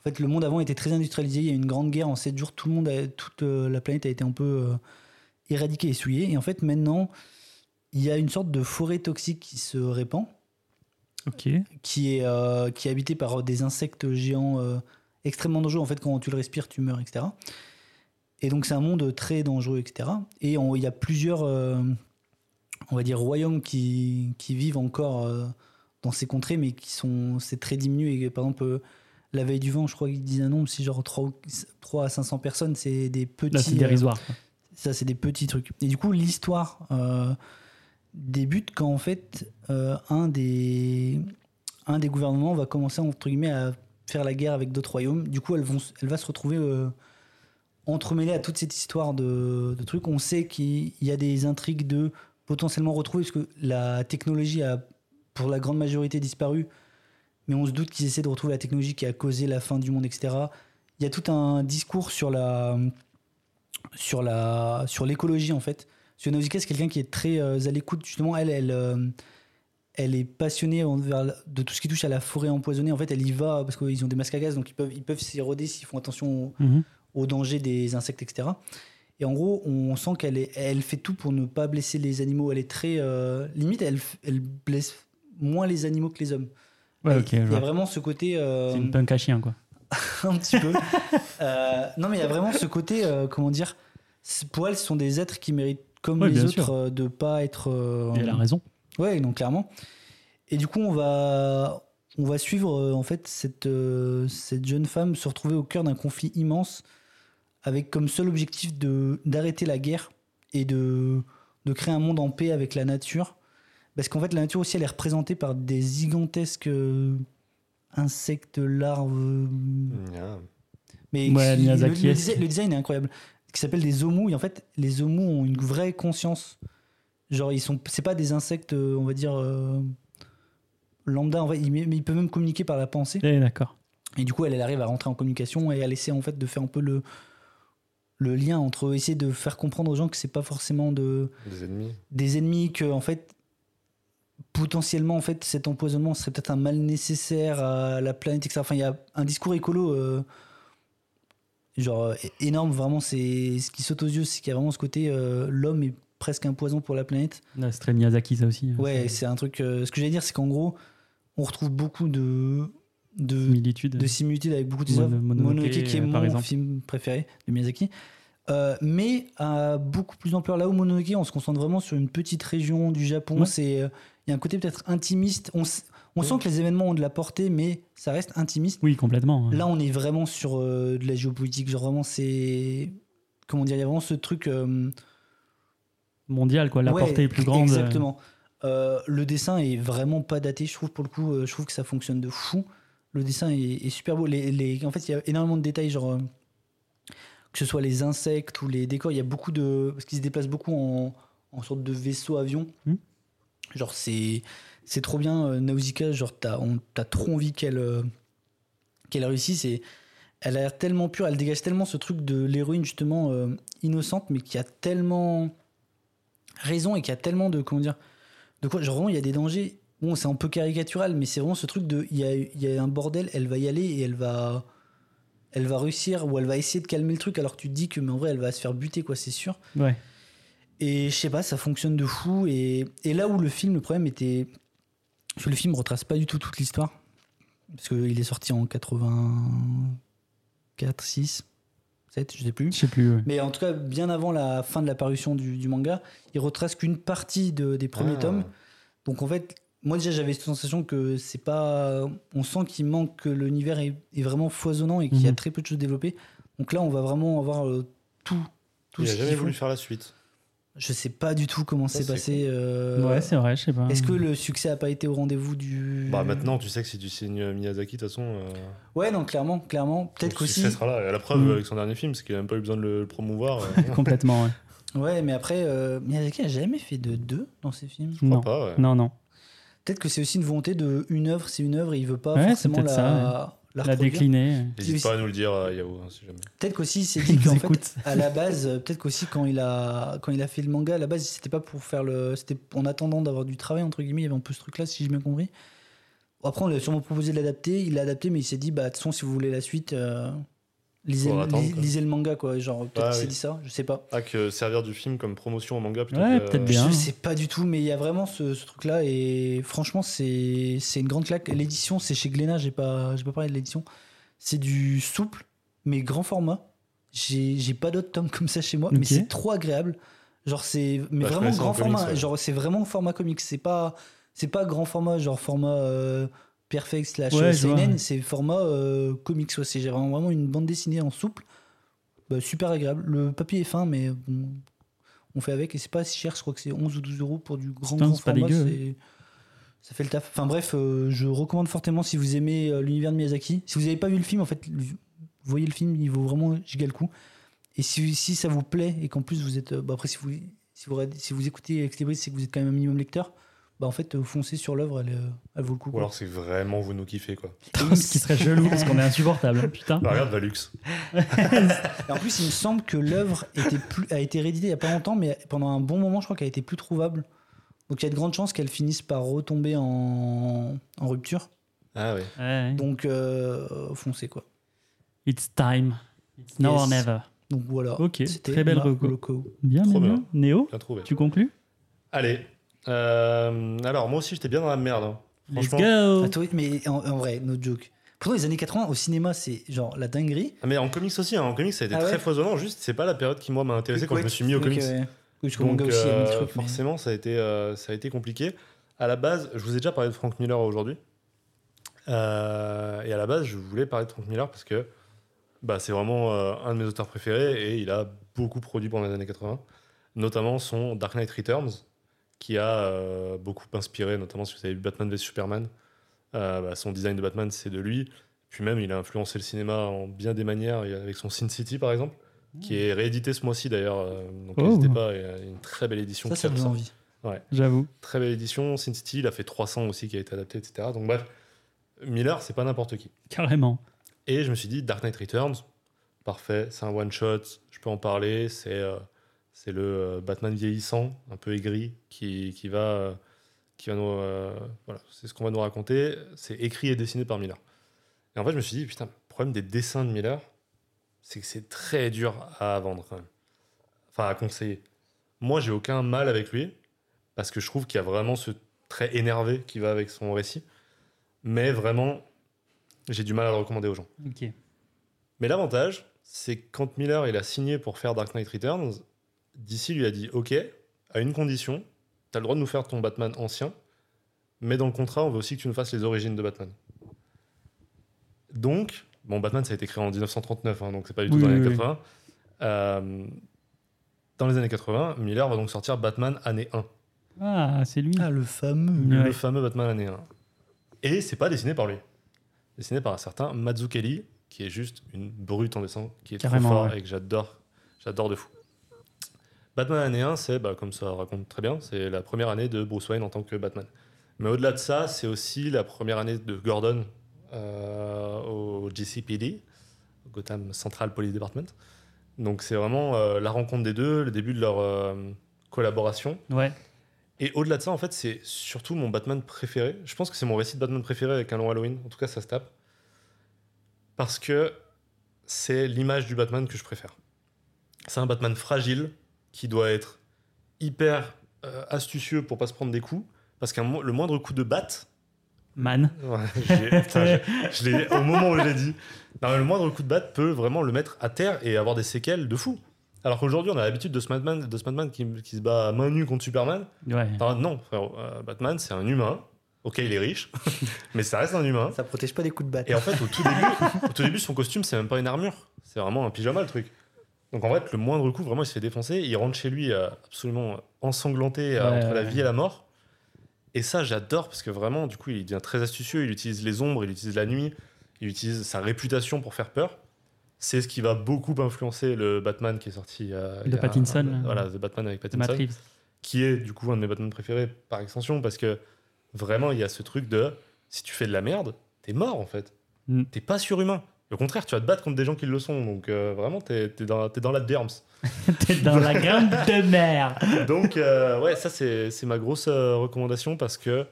En fait, le monde avant était très industrialisé. Il y a eu une grande guerre en 7 jours. Tout le monde, a- toute euh, la planète a été un peu éradiquée et souillée. Et en fait, maintenant, il y a une sorte de forêt toxique qui se répand, qui est, qui est habitée par des insectes géants extrêmement dangereux. En fait, quand tu le respires, tu meurs, etc. Et donc, c'est un monde très dangereux, etc. Et on- il y a plusieurs, on va dire, royaumes qui, qui vivent encore euh, dans ces contrées, mais qui sont, c'est très diminué. Et, par exemple, euh, la veille du vent, je crois qu'ils disent un nombre, si genre 3, ou- 3 à 500 personnes, c'est des petits. Là, c'est euh, dérisoire. quoi. ça, c'est des petits trucs. Et du coup, l'histoire euh, débute quand, en fait, euh, un, des, un des gouvernements va commencer, entre guillemets, à faire la guerre avec d'autres royaumes. Du coup, vont, elle va se retrouver euh, entremêlée à toute cette histoire de, de trucs. On sait qu'il y a des intrigues de potentiellement retrouver, parce que la technologie a, pour la grande majorité, disparu. Mais on se doute qu'ils essaient de retrouver la technologie qui a causé la fin du monde, etc. Il y a tout un discours sur la sur la sur l'écologie en fait. Parce que Nausicaa c'est quelqu'un qui est très euh, à l'écoute justement. Elle elle euh, elle est passionnée envers de tout ce qui touche à la forêt empoisonnée. En fait, elle y va parce qu'ils ont des masques à gaz, donc ils peuvent ils peuvent s'éroder s'ils font attention au, Mhm. au danger des insectes, etc. Et en gros, on sent qu'elle est, elle fait tout pour ne pas blesser les animaux. Elle est très euh, limite, elle, elle blesse moins les animaux que les hommes. Ouais, ok. il y a vraiment ce côté euh, C'est une punk à chien, quoi. un petit peu. Euh, non, mais il y a vraiment ce côté, comment dire, pour elle, ce sont des êtres qui méritent, comme Ouais, les autres, euh, de pas être. Et elle a raison. Ouais, donc clairement. Et du coup, on va, on va suivre en fait cette, cette jeune femme se retrouver au cœur d'un conflit immense, avec comme seul objectif de d'arrêter la guerre et de, de créer un monde en paix avec la nature. Parce qu'en fait, la nature aussi, elle est représentée par des gigantesques euh, insectes, larves. Ah. Mais Ouais, le, le design, le design est incroyable. Qui s'appelle des omus. Et en fait, les omus ont une vraie conscience. Genre, ils sont, c'est pas des insectes, euh, on va dire, euh, lambda. En fait, ils, mais ils peuvent même communiquer par la pensée. Eh, d'accord. Et du coup, elle, elle arrive à rentrer en communication et à laisser en fait de faire un peu le, le lien entre essayer de faire comprendre aux gens que c'est pas forcément de, Des ennemis. des ennemis, que en fait potentiellement en fait cet empoisonnement serait peut-être un mal nécessaire à la planète, etc. Enfin, il y a un discours écolo euh, genre énorme. Vraiment, c'est ce qui saute aux yeux, c'est qu'il y a vraiment ce côté euh, l'homme est presque un poison pour la planète. C'est très Miyazaki, ça aussi. hein. Ouais, c'est un truc. euh, ce que j'allais dire, c'est qu'en gros, on retrouve beaucoup de de Similitude. de similitudes avec beaucoup de Mono- œuvres. Mononoke, qui est euh, mon exemple. film préféré de Miyazaki. Euh, mais à beaucoup plus d'ampleur. Là où Mononoke, on se concentre vraiment sur une petite région du Japon. Ouais. C'est, euh, il y a un côté peut-être intimiste. On, sent que les événements ont de la portée, mais ça reste intimiste. Oui, complètement. Là, on est vraiment sur euh, de la géopolitique. Genre vraiment, c'est comment dire, il y a vraiment ce truc. Mondial, quoi. La Ouais, portée est plus grande. Exactement. Le dessin est vraiment pas daté, je trouve, pour le coup. je trouve que ça fonctionne de fou. Le dessin est, est super beau. Les, les- en fait, il y a énormément de détails, genre. euh, que ce soit les insectes ou les décors, il y a beaucoup de. Parce qu'ils se déplacent beaucoup en, en sorte de vaisseau avion. Hmm. Genre, c'est. C'est trop bien, euh, Nausicaa. Genre, t'as on- t'as trop envie qu'elle. euh, qu'elle réussisse. Et elle a l'air tellement pure, elle dégage tellement ce truc de l'héroïne, justement, euh, innocente, mais qui a tellement raison et qui a tellement de comment dire de quoi genre vraiment il y a des dangers bon c'est un peu caricatural mais c'est vraiment ce truc de il y a, il y a un bordel elle va y aller et elle va elle va réussir ou elle va essayer de calmer le truc alors que tu te dis que mais en vrai elle va se faire buter quoi c'est sûr Ouais. et je sais pas ça fonctionne de fou et, et là où le film le problème était parce que le film retrace pas du tout toute l'histoire parce qu'il est sorti en 84 6 7 je sais plus Je sais plus. ouais. mais en tout cas, bien avant la fin de la parution du, du manga, il retrace qu'une partie de- des premiers Ah. tomes. Donc en fait, moi déjà j'avais cette sensation que c'est pas. On sent qu'il manque que l'univers est, est vraiment foisonnant et qu'il y a Mhm. très peu de choses développées. Donc là, on va vraiment avoir euh, tout. Tout Il a ce jamais qu'il faut. voulu faire la suite. Je sais pas du tout comment Ça, c'est c'est passé. euh, Ouais, c'est vrai, je sais pas. Est-ce que le succès a pas été au rendez-vous du. Bah maintenant, tu sais que si tu signes Miyazaki, de toute façon, euh, Ouais, non, clairement, clairement. Peut-être le qu'aussi. succès sera là. À la preuve, Mm. avec son dernier film, c'est qu'il a même pas eu besoin de le promouvoir. euh, je Complètement, ouais. Ouais, mais après, euh, Miyazaki a jamais fait de deux dans ses films. Non. crois pas. ouais. non, non. Peut-être que c'est aussi une volonté de une œuvre, c'est une œuvre et il veut pas Ouais, forcément c'est la, peut-être ça, la La reproduire. décliner. N'hésite pas à nous le dire, euh, Yao, hein, si jamais. Peut-être qu'aussi il s'est Il dit qu'en fait, à la base, euh, peut-être qu'aussi quand il a quand il a fait le manga, à la base c'était pas pour faire le, c'était en attendant d'avoir du travail entre guillemets, il y avait un peu ce truc-là si j'ai bien compris. Après on lui a sûrement proposé de l'adapter, il l'a adapté mais il s'est dit bah de toute façon si vous voulez la suite, euh, lisez, attendre, le manga quoi, genre peut-être Ah, qu'il s'est oui. dit ça, je sais pas. Ah, que servir du film comme promotion au manga plutôt Ouais, peut-être bien. Je sais pas du tout, mais il y a vraiment ce, ce truc-là et franchement, c'est c'est une grande claque. L'édition, c'est chez Glénat, j'ai pas, j'ai pas parlé de l'édition. C'est du souple, mais grand format. J'ai j'ai pas d'autres tomes comme ça chez moi, mais c'est trop agréable. Genre, c'est mais Bah, vraiment grand comics, format. ouais. Genre, c'est vraiment format comics. C'est pas, c'est pas grand format, genre format euh, perfect slash Ouais, euh, seinen. ouais. C'est format euh, comics. C'est vraiment, une bande dessinée en souple. Bah, super agréable. Le papier est fin, mais bon, on fait avec et c'est pas si cher. Je crois que c'est 11 ou 12 euros pour du grand, Putain, grand pas format. dégueu, Ça fait le taf. Enfin bref, euh, je recommande fortement si vous aimez euh, l'univers de Miyazaki. Si vous n'avez pas vu le film, en fait, voyez le film, il vaut vraiment giga le coup. Et si, si ça vous plaît et qu'en plus vous êtes. bah, après, si vous, si, vous, si vous écoutez Ex c'est que vous êtes quand même un minimum lecteur. Bah en fait, euh, foncez sur l'œuvre, elle, euh, elle vaut le coup. Ou quoi. alors c'est vraiment vous nous kiffez quoi. Ce qui serait chelou parce qu'on est insupportable. Putain. Bah, regarde Valux. En plus, il me semble que l'œuvre a été rééditée il n'y a pas longtemps, mais pendant un bon moment, je crois qu'elle a été plus trouvable. Donc il y a de grandes chances qu'elle finisse par retomber en, en rupture. Ah ouais. Ouais. Donc euh, foncez quoi. It's time. It's now Yes. or never. Donc voilà. Ok, C'était très belle reco. Bien, Trop bien. Néo, Bien trouvé. tu conclus? Allez. Euh, alors moi aussi j'étais bien dans la merde. hein. Let's Franchement. go toi, mais en, en vrai, no joke. Pourtant, les années 80, au cinéma, c'est genre la dinguerie. Ah, mais en comics aussi, hein. en comics ça a été Ah ouais très foisonnant. Juste c'est pas la période qui moi m'a intéressé quand je me suis mis au comics. ouais. Oui, parce qu'au Donc manga aussi, il y a mille euh, trucs. mais- forcément ça a été euh, ça a été compliqué. À la base, je vous ai déjà parlé de Frank Miller aujourd'hui. Euh, et à la base, je voulais parler de Frank Miller parce que bah, c'est vraiment euh, un de mes auteurs préférés et il a beaucoup produit pendant les années 80. notamment son Dark Knight Returns, qui a euh, beaucoup inspiré, notamment si vous avez vu Batman vs Superman. Euh, bah, son design de Batman, c'est de lui. Puis même, il a influencé le cinéma en bien des manières, avec son Sin City, par exemple, qui est réédité ce mois-ci d'ailleurs. euh, donc Oh. n'hésitez pas, il y a une très belle édition. Ça, ça me envie. J'avoue. Très belle édition. Sin City, il a fait 300 aussi, qui a été adapté, etc. Donc bref, Miller, c'est pas n'importe qui. Carrément. Et je me suis dit, Dark Knight Returns, parfait, c'est un one-shot, je peux en parler, c'est euh, c'est le euh, Batman vieillissant, un peu aigri, qui, qui va, euh, qui va nous... euh, voilà, c'est ce qu'on va nous raconter, c'est écrit et dessiné par Miller. Et en fait, je me suis dit, putain, le problème des dessins de Miller, c'est que c'est très dur à vendre quand même. Enfin, à conseiller. Moi, j'ai aucun mal avec lui, parce que je trouve qu'il y a vraiment ce trait énervé qui va avec son récit. Mais vraiment, j'ai du mal à le recommander aux gens. Ok. Mais l'avantage, c'est que quand Miller il a signé pour faire Dark Knight Returns, DC lui a dit Ok, à une condition, tu as le droit de nous faire ton Batman ancien, mais dans le contrat, on veut aussi que tu nous fasses les origines de Batman. Donc, bon, Batman ça a été créé en 1939, hein, donc c'est pas du tout Oui, dans les années oui. 80. Euh, dans les années 80, Miller va donc sortir Batman année 1. Ah, c'est lui. Ah, le fameux. Ouais. Le fameux Batman année 1. Et c'est pas dessiné par lui. Dessiné par un certain Mazzucchelli, qui est juste une brute en dessin, qui est Carrément, trop fort ouais. et que j'adore. J'adore de fou. Batman année 1, c'est, bah, comme ça raconte très bien, c'est la première année de Bruce Wayne en tant que Batman. Mais au-delà de ça, c'est aussi la première année de Gordon euh, au GCPD, Gotham Central Police Department. Donc c'est vraiment euh, la rencontre des deux, le début de leur euh, collaboration. Ouais. Et au-delà de ça, en fait, c'est surtout mon Batman préféré. Je pense que c'est mon récit de Batman préféré avec un long Halloween. En tout cas, ça se tape. Parce que c'est l'image du Batman que je préfère. C'est un Batman fragile qui doit être hyper euh, astucieux pour pas se prendre des coups. Parce que le moindre coup de batte, Man. Ouais, putain, je- je l'ai- au moment où je l'ai dit, non, le moindre coup de batte peut vraiment le mettre à terre et avoir des séquelles de fou. Alors qu'aujourd'hui, on a l'habitude de ce Batman, de ce Batman qui, qui se bat à main nue contre Superman. Ouais. Non, frère, euh, Batman, c'est un humain. Ok, il est riche, mais ça reste un humain. Ça protège pas des coups de batte. Et en fait, au tout début, au tout début son costume, c'est même pas une armure. C'est vraiment un pyjama, le truc. Donc en fait, le moindre coup, vraiment, il se fait défoncer. Il rentre chez lui euh, absolument ensanglanté euh, Ouais, entre la vie et la mort. Et ça, j'adore parce que vraiment, du coup, il devient très astucieux. Il utilise les ombres, il utilise la nuit, il utilise sa réputation pour faire peur. C'est ce qui va beaucoup influencer le Batman qui est sorti. euh, De Pattinson, là. Voilà, The Batman avec Pattinson Matt Reeves. qui est du coup un de mes Batman préférés par extension parce que vraiment il y a ce truc de si tu fais de la merde, t'es mort en fait. Mm. T'es pas surhumain. Au contraire, tu vas te battre contre des gens qui le sont. Donc euh, vraiment, t'es es dans, t'es dans la derms. T'es dans la grande de mer. Donc euh, ouais, ça c'est c'est ma grosse euh, recommandation parce que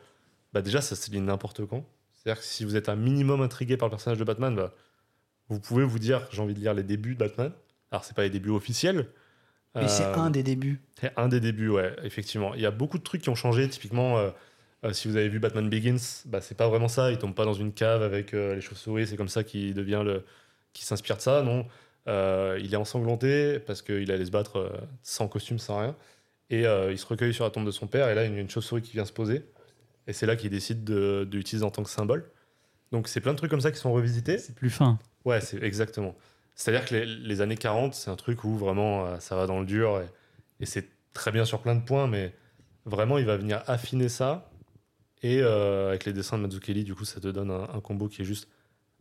bah, déjà ça se lit n'importe quand. C'est-à-dire que si vous êtes un minimum intrigué par le personnage de Batman, bah, vous pouvez vous dire j'ai envie de lire les débuts de Batman. Alors c'est pas les débuts officiels. Mais c'est Euh, un des débuts. c'est un des débuts, ouais, effectivement. Il y a beaucoup de trucs qui ont changé. Typiquement, euh, si vous avez vu Batman Begins, bah, c'est pas vraiment ça. Il tombe pas dans une cave avec euh, les chauves-souris. C'est comme ça qu'il devient le. qui s'inspire de ça, non. Euh, il est ensanglanté parce qu'il allait se battre sans costume, sans rien. Et il se recueille sur la tombe de son père. Et là, il y a une chauve-souris qui vient se poser. Et c'est là qu'il décide de, de l'utiliser en tant que symbole. Donc, c'est plein de trucs comme ça qui sont revisités. C'est plus fin. Ouais, c'est exactement. C'est-à-dire que les, les années 40, c'est un truc où vraiment ça va dans le dur et, et c'est très bien sur plein de points, mais vraiment il va venir affiner ça. Et euh, avec les dessins de Mazzucchelli, du coup, ça te donne un, combo qui est juste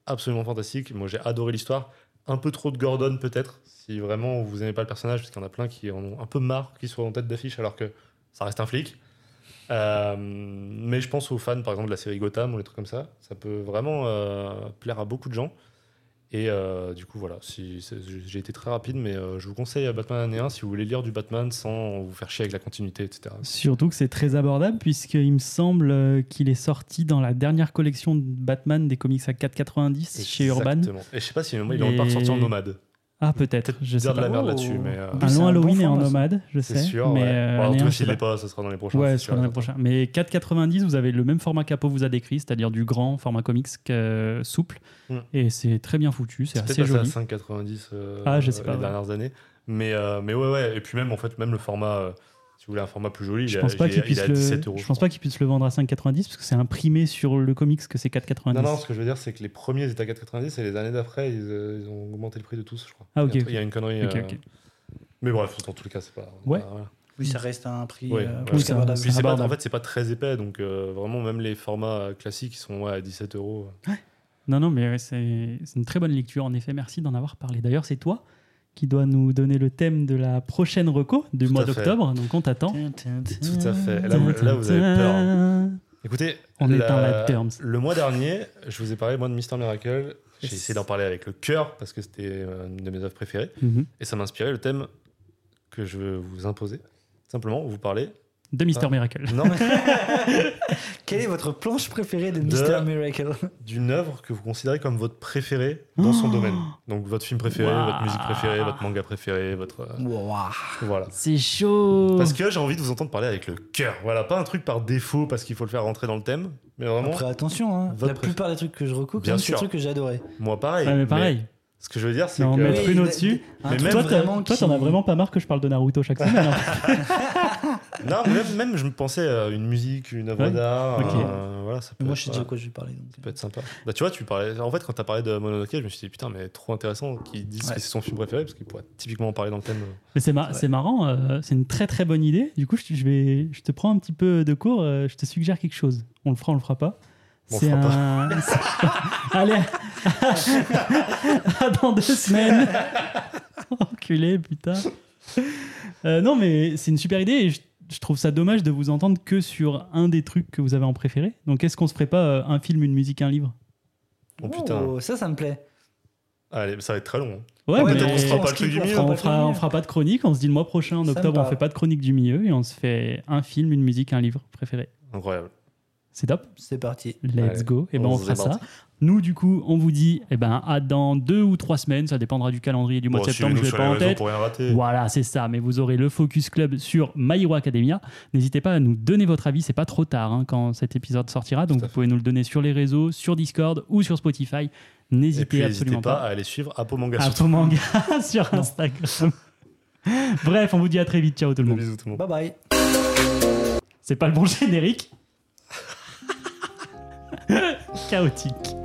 absolument fantastique. Moi, j'ai adoré l'histoire. Un peu trop de Gordon, peut-être, si vraiment vous aimez pas le personnage, parce qu'il y en a plein qui en ont un peu marre qu'il soit en tête d'affiche alors que ça reste un flic. Euh, mais je pense aux fans, par exemple, de la série Gotham ou les trucs comme ça. Ça peut vraiment euh, plaire à beaucoup de gens. Et euh, du coup, voilà, si, j'ai été très rapide, mais euh, je vous conseille Batman année 1 si vous voulez lire du Batman sans vous faire chier avec la continuité, etc. Surtout que c'est très abordable, puisqu'il me semble euh, qu'il est sorti dans la dernière collection de Batman des comics à 4,90 chez Urban. Exactement. Et je sais pas si il est pas ressorti en nomade. Ah, peut-être. Je sais dire de la pas. merde Oh. là-dessus, mais euh, Oui, Un c'est long un Halloween bon et ça. nomade, je c'est sais. sûr. mais ouais. euh, Bon, en tout un, cas, s'il pas. l'est pas, ça sera dans les prochains. Ouais, c'est ce sûr sera et certain. prochaine. Mais 4,90, vous avez le même format qu'Apo vous a décrit, c'est-à-dire du grand format comics que souple. Mm. Et c'est très bien foutu, c'est C'est assez joli. à 5,90 euh, Ah, je sais euh, pas, les ouais. dernières années. Mais, euh, mais ouais, ouais. Et puis même, en fait, même le format, euh, si vous voulez un format plus joli, Je il, pense est- pas qu'il il puisse le, 17 euros. je pense pas qu'il puisse le vendre à 5,90 parce que c'est imprimé sur le comics que c'est 4,90. Non, non, ce que je veux dire, c'est que les premiers étaient à 4,90 et les années d'après, ils, euh, ils ont augmenté le prix de tous, je crois. Ah, ok, Il y a, ok. il y a une connerie. Euh. Mais bref, dans tous les cas, c'est pas. Ouais. voilà. Oui, ça reste un prix Ouais, euh, ouais. plus Oui, ça- abordable. Puis c'est pas, en fait, c'est pas très épais, donc euh, vraiment, même les formats classiques, ils sont ouais, à 17 euros. Non, non, mais c'est une très bonne lecture, en effet. Merci d'en avoir parlé. D'ailleurs, c'est toi qui dois nous donner le thème de la prochaine reco du Tout mois d'octobre. Donc, on t'attend. Tout à fait. Là, vous, là, vous avez peur. hein. Écoutez, On est dans la terms. le mois dernier, je vous ai parlé, moi, de Mister Miracle. J'ai essayé d'en parler avec le cœur parce que c'était euh, une de mes œuvres préférées. Mhm. Et ça m'a inspiré le thème que je veux vous imposer. Simplement, vous parlez. De Mister Ah. Miracle. Non, Quelle est votre planche préférée de De- Mr. Miracle d'une œuvre que vous considérez comme votre préférée dans son Oh. domaine. Donc, votre film préféré, votre musique préférée, votre manga préféré, votre. euh, Wouah. voilà. C'est chaud. Parce que j'ai envie de vous entendre parler avec le cœur. Voilà, pas un truc par défaut parce qu'il faut le faire rentrer dans le thème, mais vraiment, Après, attention, hein, Votre la plupart des trucs que je recoupe, c'est des trucs que j'ai adoré. moi pareil. Ouais, mais pareil. ce que je veux dire, c'est Non, que. mais- Mettre une au-dessus. un Mais même- Toi, t'en as vraiment pas marre que je parle de Naruto chaque semaine. hein. Non, même, même je me pensais à une musique, une œuvre Ouais. d'art. Ok. euh, voilà, ça peut Moi, être, je sais déjà quoi je vais parler. donc. ça peut être sympa. Bah, tu vois, tu parlais. En fait, quand t'as parlé de Mononoke, je me suis dit putain, mais trop intéressant qu'ils disent Ouais. que c'est son film préféré parce qu'il pourrait typiquement en parler dans le thème. Mais c'est mar- Ouais. c'est marrant, euh, c'est une très très bonne idée. Du coup, je, vais, je te prends un petit peu de cours, euh, je te suggère quelque chose. On le fera, on le fera pas. On le C'est fera un. Allez, À dans deux semaines. Enculé, putain. Euh, non, mais c'est une super idée et je, je trouve ça dommage de vous entendre que sur un des trucs que vous avez en préféré. Donc, est-ce qu'on se ferait pas euh, un film, une musique, un livre? Oh putain. Oh, ça, ça me plaît. Allez, ça va être très long. hein. Ouais, Ouais, mais peut-être qu'on se fera pas le on truc du milieu. fera on pas fera, on fera pas de chronique. On se dit le mois prochain, en octobre, on fait pas de chronique du milieu et on se fait un film, une musique, un livre préféré. Incroyable. C'est top. C'est parti. Let's Allez, go. Et ben on on se fera ça. Nous, du coup, on vous dit, eh ben, à dans deux ou trois semaines. Ça dépendra du calendrier du mois Bon, de septembre. Je l'ai sur pas en tête. pour rien rater. Voilà, c'est ça. Mais vous aurez le Focus Club sur My Hero Academia. N'hésitez pas à nous donner votre avis. C'est pas trop tard hein, quand cet épisode sortira. Donc vous fait. pouvez nous le donner sur les réseaux, sur Discord ou sur Spotify. N'hésitez absolument pas pas. à aller suivre Apo Manga ton manga sur Instagram. Bref, on vous dit à très vite. Ciao tout le monde. Bisous tout le monde. Bye bye. C'est pas le bon générique. Chaotique.